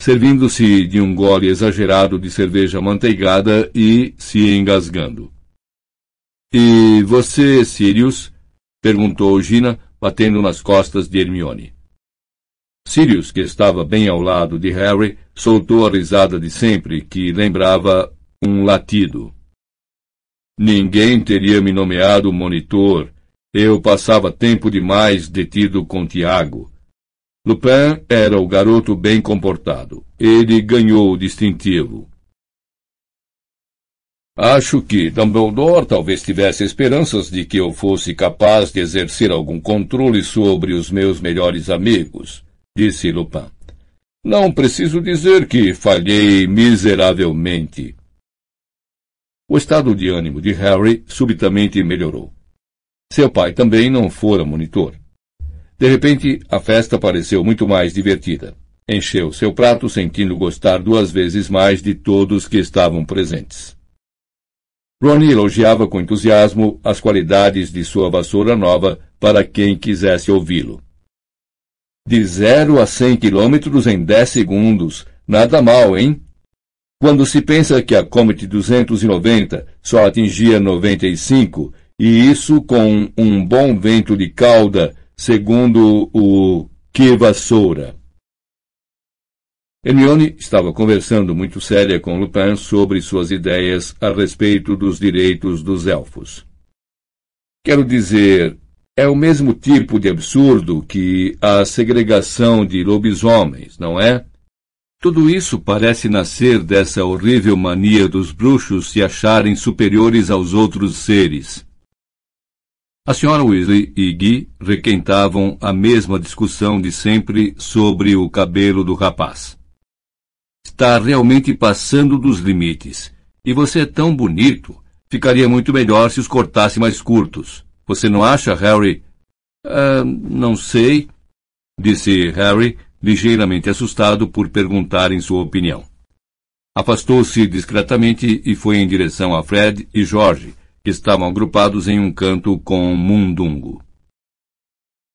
servindo-se de um gole exagerado de cerveja manteigada e se engasgando. E você, Sirius? perguntou Gina, batendo nas costas de Hermione. Sirius, que estava bem ao lado de Harry, soltou a risada de sempre, que lembrava um latido. Ninguém teria me nomeado monitor. Eu passava tempo demais detido com Tiago. Lupin era o garoto bem comportado. Ele ganhou o distintivo. Acho que Dumbledore talvez tivesse esperanças de que eu fosse capaz de exercer algum controle sobre os meus melhores amigos disse Lupin. Não preciso dizer que falhei miseravelmente. O estado de ânimo de Harry subitamente melhorou. Seu pai também não fora monitor. De repente, a festa pareceu muito mais divertida. Encheu seu prato sentindo gostar duas vezes mais de todos que estavam presentes. Ronnie elogiava com entusiasmo as qualidades de sua vassoura nova para quem quisesse ouvi-lo. De zero a cem quilômetros em dez segundos. Nada mal, hein? Quando se pensa que a Comet 290 só atingia 95, e isso com um bom vento de cauda, segundo o que vassoura. Hermione estava conversando muito séria com Lupin sobre suas ideias a respeito dos direitos dos elfos. Quero dizer, é o mesmo tipo de absurdo que a segregação de lobisomens, não é? Tudo isso parece nascer dessa horrível mania dos bruxos se acharem superiores aos outros seres. A senhora Weasley e Guy requentavam a mesma discussão de sempre sobre o cabelo do rapaz. Está realmente passando dos limites. E você é tão bonito. Ficaria muito melhor se os cortasse mais curtos. Você não acha, Harry? Ah, não sei, disse Harry, ligeiramente assustado por perguntarem sua opinião. Afastou-se discretamente e foi em direção a Fred e que estavam agrupados em um canto com Mundungo.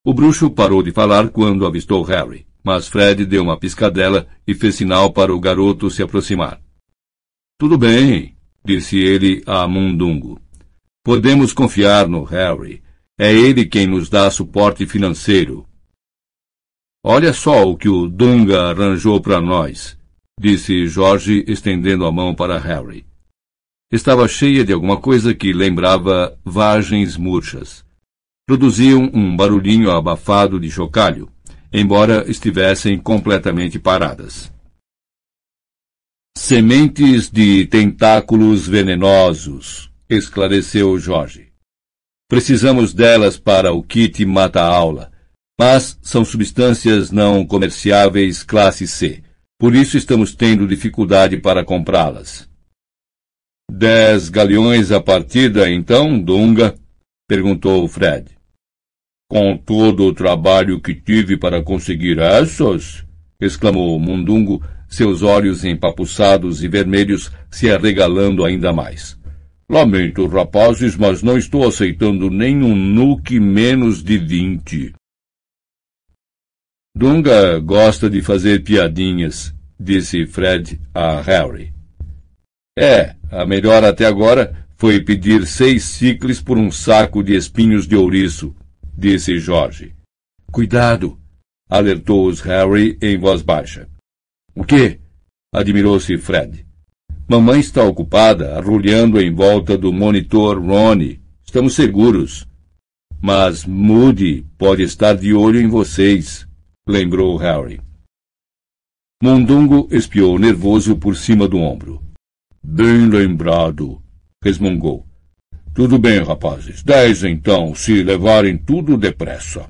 O bruxo parou de falar quando avistou Harry, mas Fred deu uma piscadela e fez sinal para o garoto se aproximar. Tudo bem, disse ele a Mundungo. Podemos confiar no Harry. É ele quem nos dá suporte financeiro. Olha só o que o Dunga arranjou para nós, disse Jorge, estendendo a mão para Harry. Estava cheia de alguma coisa que lembrava vagens murchas. Produziam um barulhinho abafado de chocalho, embora estivessem completamente paradas. Sementes de tentáculos venenosos, esclareceu Jorge. Precisamos delas para o kit mata-aula mas são substâncias não comerciáveis classe C. Por isso estamos tendo dificuldade para comprá-las. Dez galeões a partida, então, Dunga? perguntou Fred. Com todo o trabalho que tive para conseguir essas? exclamou Mundungo, seus olhos empapuçados e vermelhos se arregalando ainda mais. Lamento, rapazes, mas não estou aceitando nenhum nuque menos de vinte. Dunga gosta de fazer piadinhas, disse Fred a Harry. É, a melhor até agora foi pedir seis ciclos por um saco de espinhos de ouriço, disse Jorge. Cuidado! alertou-os Harry em voz baixa. O quê? admirou-se Fred. Mamãe está ocupada arrulhando em volta do monitor Ronnie. Estamos seguros. Mas Moody pode estar de olho em vocês lembrou Harry. Mundungo espiou nervoso por cima do ombro. Bem lembrado, resmungou. Tudo bem, rapazes. Dez, então, se levarem tudo depressa.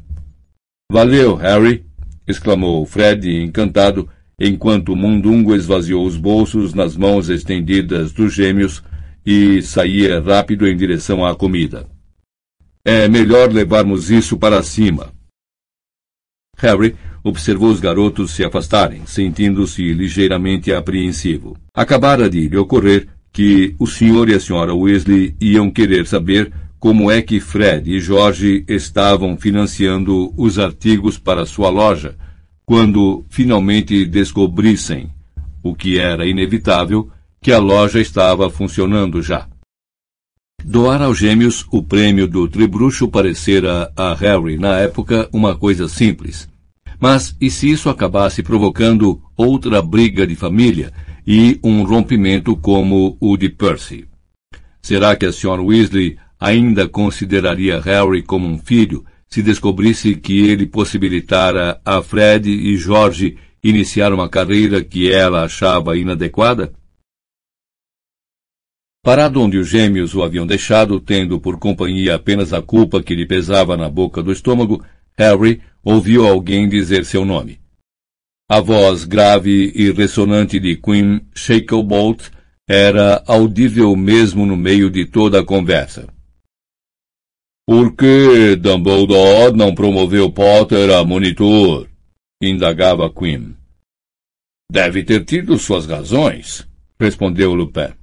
Valeu, Harry, exclamou Fred, encantado, enquanto Mundungo esvaziou os bolsos nas mãos estendidas dos gêmeos e saía rápido em direção à comida. É melhor levarmos isso para cima. Harry observou os garotos se afastarem, sentindo-se ligeiramente apreensivo. Acabara de lhe ocorrer que o senhor e a senhora Weasley iam querer saber como é que Fred e George estavam financiando os artigos para sua loja, quando finalmente descobrissem, o que era inevitável, que a loja estava funcionando já. Doar aos gêmeos o prêmio do tribruxo parecera a Harry, na época, uma coisa simples. Mas e se isso acabasse provocando outra briga de família e um rompimento como o de Percy? Será que a Sra. Weasley ainda consideraria Harry como um filho se descobrisse que ele possibilitara a Fred e George iniciar uma carreira que ela achava inadequada? Parado onde os gêmeos o haviam deixado, tendo por companhia apenas a culpa que lhe pesava na boca do estômago, Harry ouviu alguém dizer seu nome. A voz grave e ressonante de Queen Shacklebolt era audível mesmo no meio de toda a conversa. Por que Dumbledore não promoveu Potter a monitor? indagava Queen. Deve ter tido suas razões, respondeu Lupin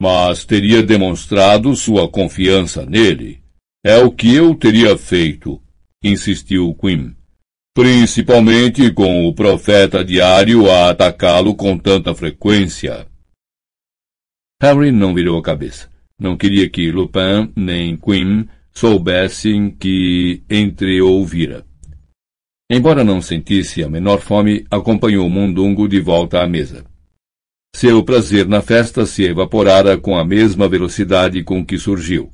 mas teria demonstrado sua confiança nele. É o que eu teria feito, insistiu Quim. Principalmente com o profeta diário a atacá-lo com tanta frequência. Harry não virou a cabeça. Não queria que Lupin nem Quim soubessem que entreouvira. Embora não sentisse a menor fome, acompanhou Mundungo de volta à mesa. Seu prazer na festa se evaporara com a mesma velocidade com que surgiu.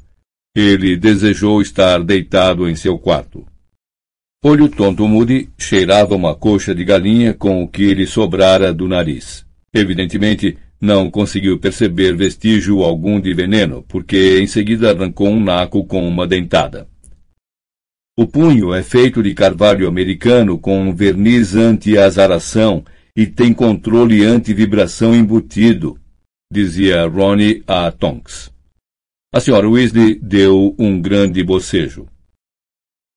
Ele desejou estar deitado em seu quarto. Olho tonto Moody cheirava uma coxa de galinha com o que lhe sobrara do nariz. Evidentemente, não conseguiu perceber vestígio algum de veneno, porque em seguida arrancou um naco com uma dentada. O punho é feito de carvalho americano com verniz anti-azaração e tem controle anti-vibração embutido, dizia Ronnie a Tonks. A senhora Weasley deu um grande bocejo.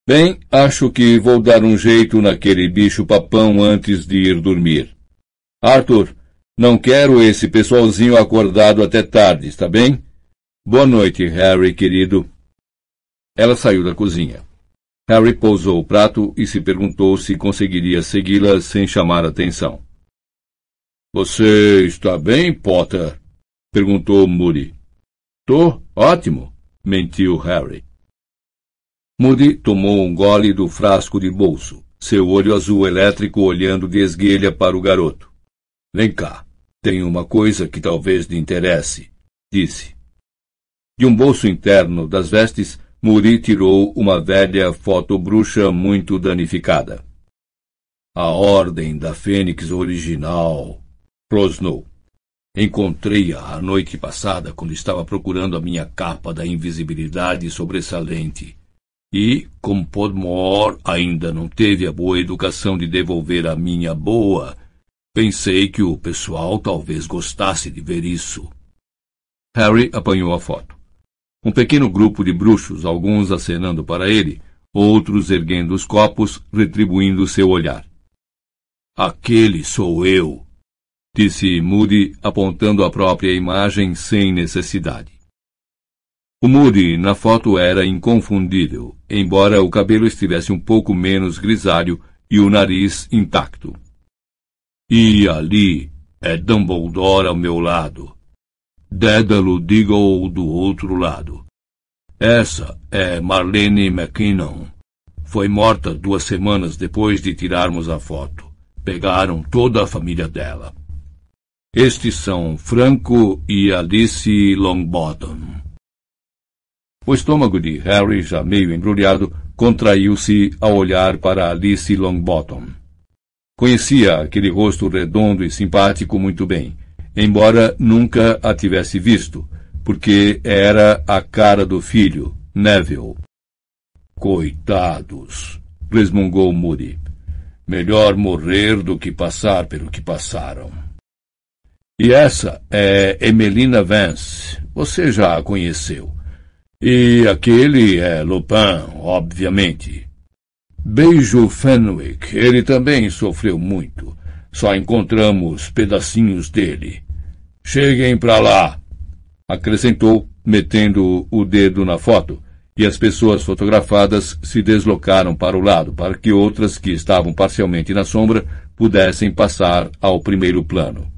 Bem, acho que vou dar um jeito naquele bicho papão antes de ir dormir. Arthur, não quero esse pessoalzinho acordado até tarde, está bem? Boa noite, Harry, querido. Ela saiu da cozinha. Harry pousou o prato e se perguntou se conseguiria segui-la sem chamar atenção. Você está bem, Potter? perguntou Moody. Tô ótimo, mentiu Harry. Moody tomou um gole do frasco de bolso, seu olho azul elétrico olhando de esguelha para o garoto. Vem cá. Tenho uma coisa que talvez lhe interesse, disse. De um bolso interno das vestes, Muri tirou uma velha foto bruxa muito danificada. A Ordem da Fênix original, rosnou. Encontrei-a a noite passada quando estava procurando a minha capa da invisibilidade sobressalente. E, como Podmore ainda não teve a boa educação de devolver a minha boa, Pensei que o pessoal talvez gostasse de ver isso. Harry apanhou a foto. Um pequeno grupo de bruxos, alguns acenando para ele, outros erguendo os copos, retribuindo seu olhar. Aquele sou eu, disse Moody, apontando a própria imagem sem necessidade. O Moody na foto era inconfundível, embora o cabelo estivesse um pouco menos grisalho e o nariz intacto. E ali é Dumbledore ao meu lado. Dédalo Diggle do outro lado. Essa é Marlene McKinnon. Foi morta duas semanas depois de tirarmos a foto. Pegaram toda a família dela. Estes são Franco e Alice Longbottom. O estômago de Harry, já meio embrulhado, contraiu-se ao olhar para Alice Longbottom. Conhecia aquele rosto redondo e simpático muito bem, embora nunca a tivesse visto, porque era a cara do filho, Neville. Coitados, resmungou Moody. Melhor morrer do que passar pelo que passaram. E essa é Emelina Vance. Você já a conheceu. E aquele é Lupin, obviamente. Beijo Fenwick. Ele também sofreu muito. Só encontramos pedacinhos dele. Cheguem para lá, acrescentou, metendo o dedo na foto, e as pessoas fotografadas se deslocaram para o lado, para que outras que estavam parcialmente na sombra pudessem passar ao primeiro plano.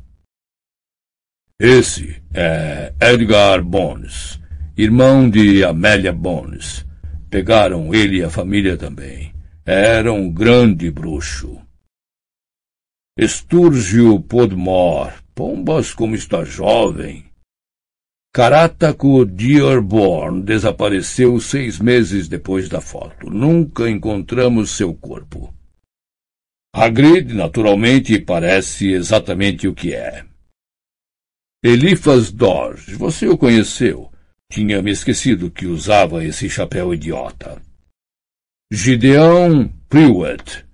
Esse é Edgar Bones, irmão de Amélia Bones. Pegaram ele e a família também. Era um grande bruxo. Estúrgio Podmore. Pombas como está jovem. Carataco Dearborn desapareceu seis meses depois da foto. Nunca encontramos seu corpo. Hagrid, naturalmente, parece exatamente o que é. Elifas Dodge, você o conheceu. Tinha me esquecido que usava esse chapéu idiota. Gideon Pruitt.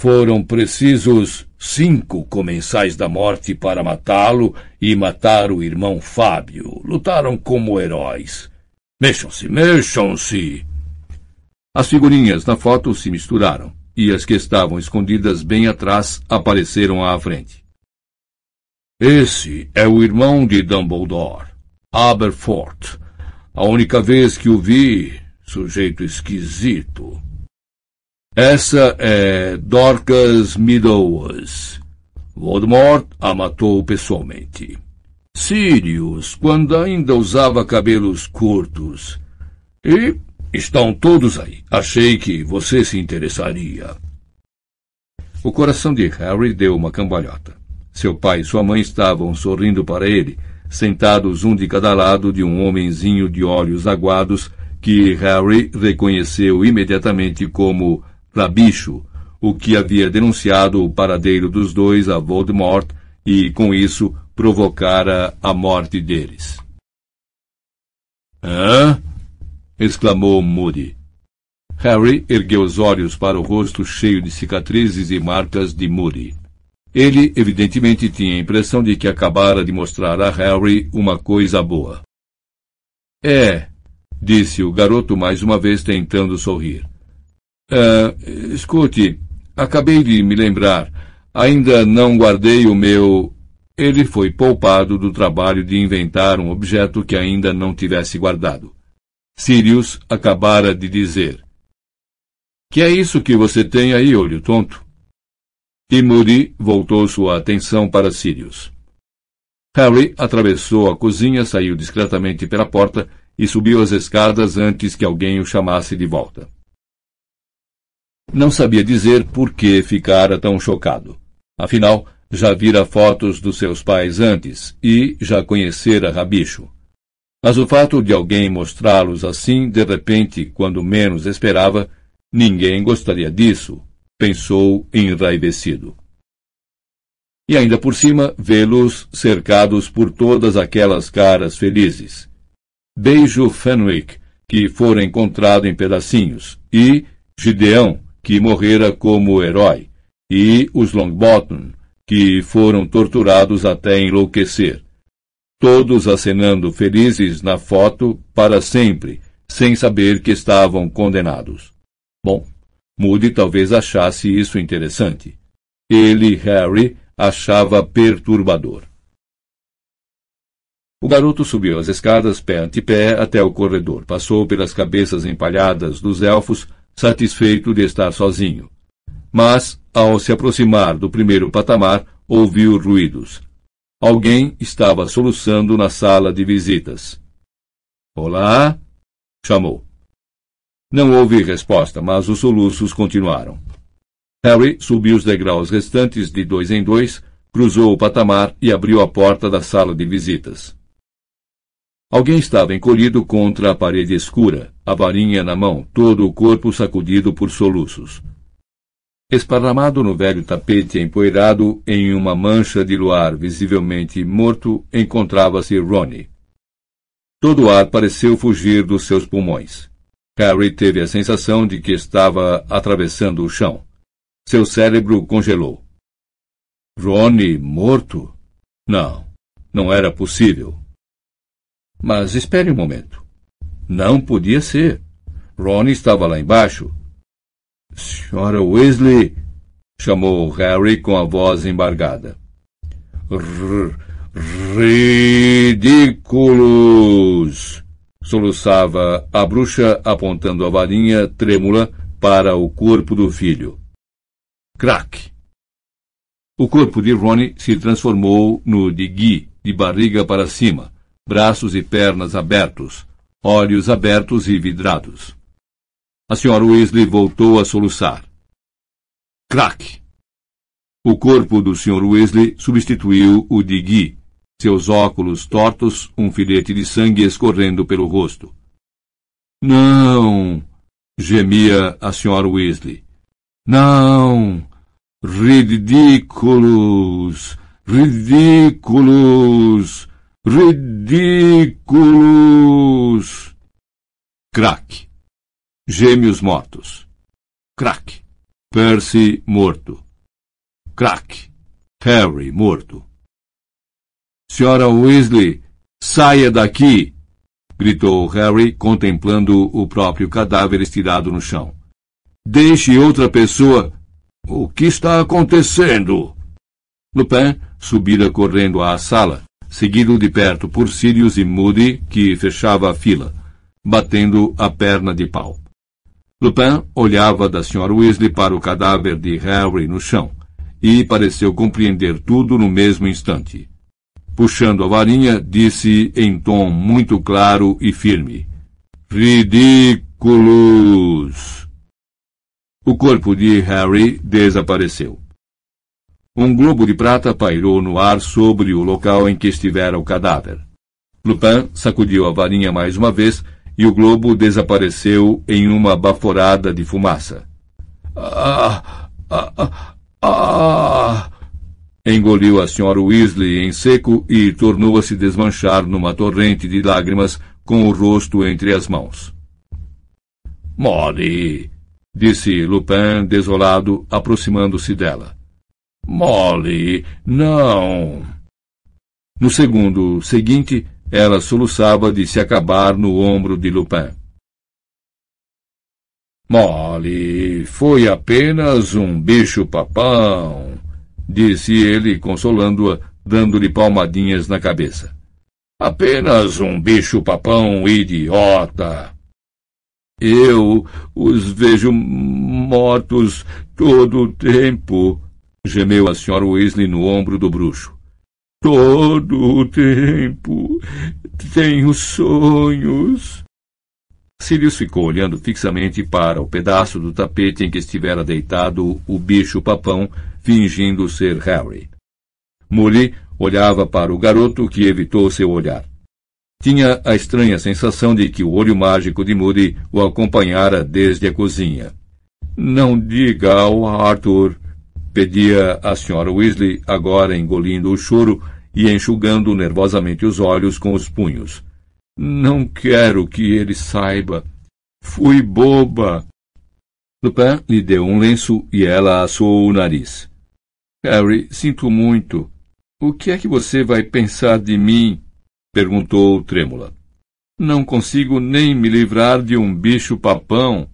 Foram precisos cinco comensais da morte para matá-lo e matar o irmão Fábio. Lutaram como heróis. Mexam-se, mexam-se! As figurinhas na foto se misturaram e as que estavam escondidas bem atrás apareceram à frente. Esse é o irmão de Dumbledore, Aberforth. A única vez que o vi, sujeito esquisito. Essa é Dorcas Meadows. Voldemort a matou pessoalmente. Sirius, quando ainda usava cabelos curtos. E Estão todos aí. Achei que você se interessaria. O coração de Harry deu uma cambalhota. Seu pai e sua mãe estavam sorrindo para ele, sentados um de cada lado de um homenzinho de olhos aguados que Harry reconheceu imediatamente como Rabicho, o que havia denunciado o paradeiro dos dois a Voldemort e, com isso, provocara a morte deles. Hã? exclamou Moody. Harry ergueu os olhos para o rosto cheio de cicatrizes e marcas de Moody. Ele, evidentemente, tinha a impressão de que acabara de mostrar a Harry uma coisa boa. É, disse o garoto mais uma vez tentando sorrir. Uh, escute, acabei de me lembrar. Ainda não guardei o meu. Ele foi poupado do trabalho de inventar um objeto que ainda não tivesse guardado. Sirius acabara de dizer: Que é isso que você tem aí, olho tonto? E Moody voltou sua atenção para Sirius. Harry atravessou a cozinha, saiu discretamente pela porta e subiu as escadas antes que alguém o chamasse de volta. Não sabia dizer por que ficara tão chocado. Afinal, já vira fotos dos seus pais antes e já conhecera Rabicho. Mas o fato de alguém mostrá-los assim, de repente, quando menos esperava, ninguém gostaria disso, pensou enraivecido. E ainda por cima, vê-los cercados por todas aquelas caras felizes. Beijo Fenwick, que fora encontrado em pedacinhos, e Gideão, que morrera como herói, e os Longbottom, que foram torturados até enlouquecer. Todos acenando felizes na foto para sempre, sem saber que estavam condenados. Bom, Moody talvez achasse isso interessante. Ele, Harry, achava perturbador. O garoto subiu as escadas pé ante pé até o corredor, passou pelas cabeças empalhadas dos elfos, satisfeito de estar sozinho. Mas, ao se aproximar do primeiro patamar, ouviu ruídos. Alguém estava soluçando na sala de visitas. Olá? chamou. Não houve resposta, mas os soluços continuaram. Harry subiu os degraus restantes de dois em dois, cruzou o patamar e abriu a porta da sala de visitas. Alguém estava encolhido contra a parede escura, a varinha na mão, todo o corpo sacudido por soluços. Esparramado no velho tapete empoeirado, em uma mancha de luar visivelmente morto, encontrava-se Ronnie. Todo o ar pareceu fugir dos seus pulmões. Harry teve a sensação de que estava atravessando o chão. Seu cérebro congelou. Ronnie morto? Não, não era possível. Mas espere um momento. Não podia ser. Ronnie estava lá embaixo. Senhora Weasley, chamou Harry com a voz embargada. Ridículos! Soluçava a bruxa apontando a varinha trêmula para o corpo do filho. Crack! O corpo de Ronnie se transformou no de Guy, de barriga para cima, braços e pernas abertos, olhos abertos e vidrados. A senhora Weasley voltou a soluçar. Crack! O corpo do Sr. Weasley substituiu o de Guy, seus óculos tortos, um filete de sangue escorrendo pelo rosto. Não! gemia a senhora Weasley. Não! Ridículos! Ridículos! Ridículos! Crack. Gêmeos mortos. Crack. Percy morto. Crack. Harry morto. Senhora Weasley, saia daqui! gritou Harry, contemplando o próprio cadáver estirado no chão. Deixe outra pessoa. O que está acontecendo? Lupin subira correndo à sala, seguido de perto por Sirius e Moody, que fechava a fila, batendo a perna de pau. Lupin olhava da Sra. Weasley para o cadáver de Harry no chão, e pareceu compreender tudo no mesmo instante. Puxando a varinha, disse em tom muito claro e firme: Ridículos! O corpo de Harry desapareceu. Um globo de prata pairou no ar sobre o local em que estivera o cadáver. Lupin sacudiu a varinha mais uma vez e o globo desapareceu em uma baforada de fumaça. Ah! Ah! Ah! ah. Engoliu a senhora Weasley em seco e tornou a se desmanchar numa torrente de lágrimas com o rosto entre as mãos. Molly! disse Lupin desolado, aproximando-se dela. Molly, não! No segundo seguinte, ela soluçava de se acabar no ombro de Lupin. Molly, foi apenas um bicho-papão, disse ele, consolando-a, dando-lhe palmadinhas na cabeça. Apenas um bicho-papão idiota. Eu os vejo mortos todo o tempo, gemeu a senhora Weasley no ombro do bruxo. Todo o tempo tenho sonhos. Sirius ficou olhando fixamente para o pedaço do tapete em que estivera deitado o bicho-papão, fingindo ser Harry. Molly olhava para o garoto, que evitou seu olhar. Tinha a estranha sensação de que o olho mágico de Moody o acompanhara desde a cozinha. Não diga ao Arthur, pedia a senhora Weasley, agora engolindo o choro e enxugando nervosamente os olhos com os punhos. Não quero que ele saiba. Fui boba. Lupin lhe deu um lenço e ela assou o nariz. Harry, sinto muito. O que é que você vai pensar de mim? perguntou trêmula. Não consigo nem me livrar de um bicho-papão.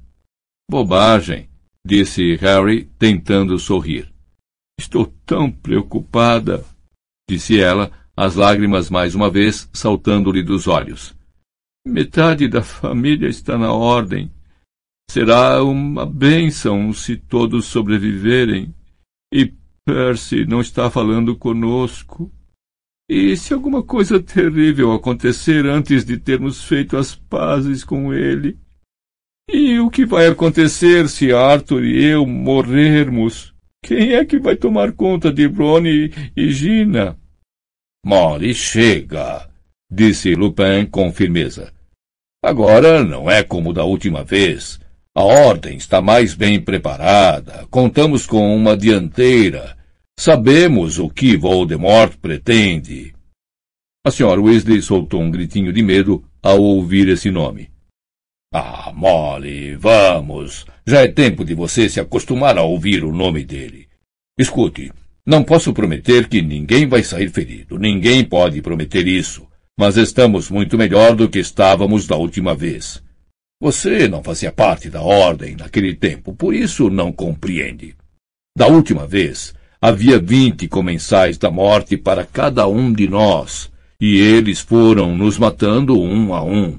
Bobagem, disse Harry, tentando sorrir. Estou tão preocupada, disse ela, as lágrimas mais uma vez saltando-lhe dos olhos. Metade da família está na ordem. Será uma bênção se todos sobreviverem. E Percy não está falando conosco. E se alguma coisa terrível acontecer antes de termos feito as pazes com ele? E o que vai acontecer se Arthur e eu morrermos? Quem é que vai tomar conta de Ronnie e Gina? Molly, chega, disse Lupin com firmeza. Agora não é como da última vez. A ordem está mais bem preparada. Contamos com uma dianteira Sabemos o que Voldemort pretende. A senhora Weasley soltou um gritinho de medo ao ouvir esse nome. Ah, Molly, vamos. Já é tempo de você se acostumar a ouvir o nome dele. Escute, não posso prometer que ninguém vai sair ferido. Ninguém pode prometer isso. Mas estamos muito melhor do que estávamos da última vez. Você não fazia parte da ordem naquele tempo, por isso não compreende. Da última vez, Havia vinte comensais da morte para cada um de nós, e eles foram nos matando um a um.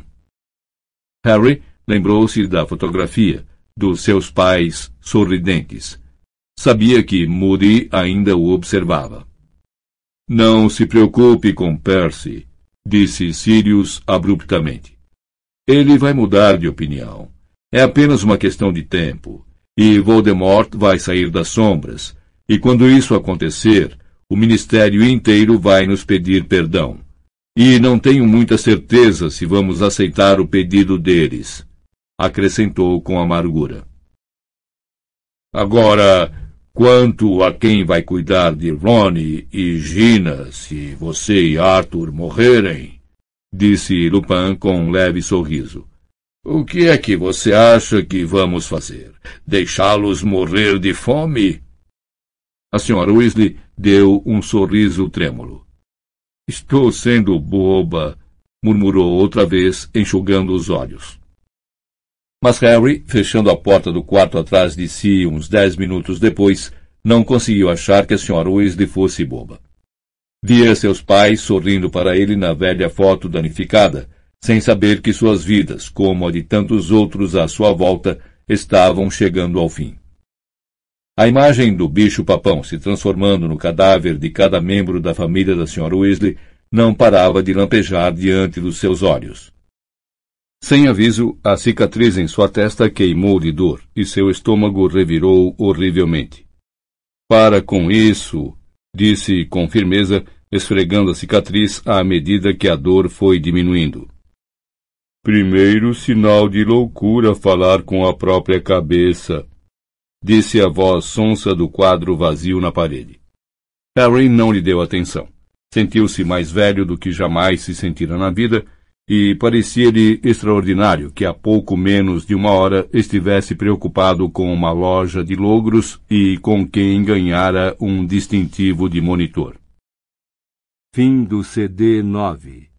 Harry lembrou-se da fotografia dos seus pais sorridentes. Sabia que Moody ainda o observava. Não se preocupe com Percy, disse Sirius abruptamente. Ele vai mudar de opinião. É apenas uma questão de tempo. E Voldemort vai sair das sombras, e quando isso acontecer, o ministério inteiro vai nos pedir perdão. E não tenho muita certeza se vamos aceitar o pedido deles, acrescentou com amargura. Agora, quanto a quem vai cuidar de Ronnie e Gina se você e Arthur morrerem, disse Lupin com um leve sorriso. O que é que você acha que vamos fazer? Deixá-los morrer de fome? A senhora Weasley deu um sorriso trêmulo. Estou sendo boba, murmurou outra vez, enxugando os olhos. Mas Harry, fechando a porta do quarto atrás de si uns dez minutos depois, não conseguiu achar que a senhora Weasley fosse boba. Via seus pais sorrindo para ele na velha foto danificada, sem saber que suas vidas, como a de tantos outros à sua volta, estavam chegando ao fim. A imagem do bicho-papão se transformando no cadáver de cada membro da família da Sra. Weasley não parava de lampejar diante dos seus olhos. Sem aviso, a cicatriz em sua testa queimou de dor e seu estômago revirou horrivelmente. Para com isso, disse com firmeza, esfregando a cicatriz à medida que a dor foi diminuindo. Primeiro sinal de loucura falar com a própria cabeça, disse a voz sonsa do quadro vazio na parede. Harry não lhe deu atenção. Sentiu-se mais velho do que jamais se sentira na vida e parecia-lhe extraordinário que há pouco menos de uma hora estivesse preocupado com uma loja de logros e com quem ganhara um distintivo de monitor. Fim do CD 9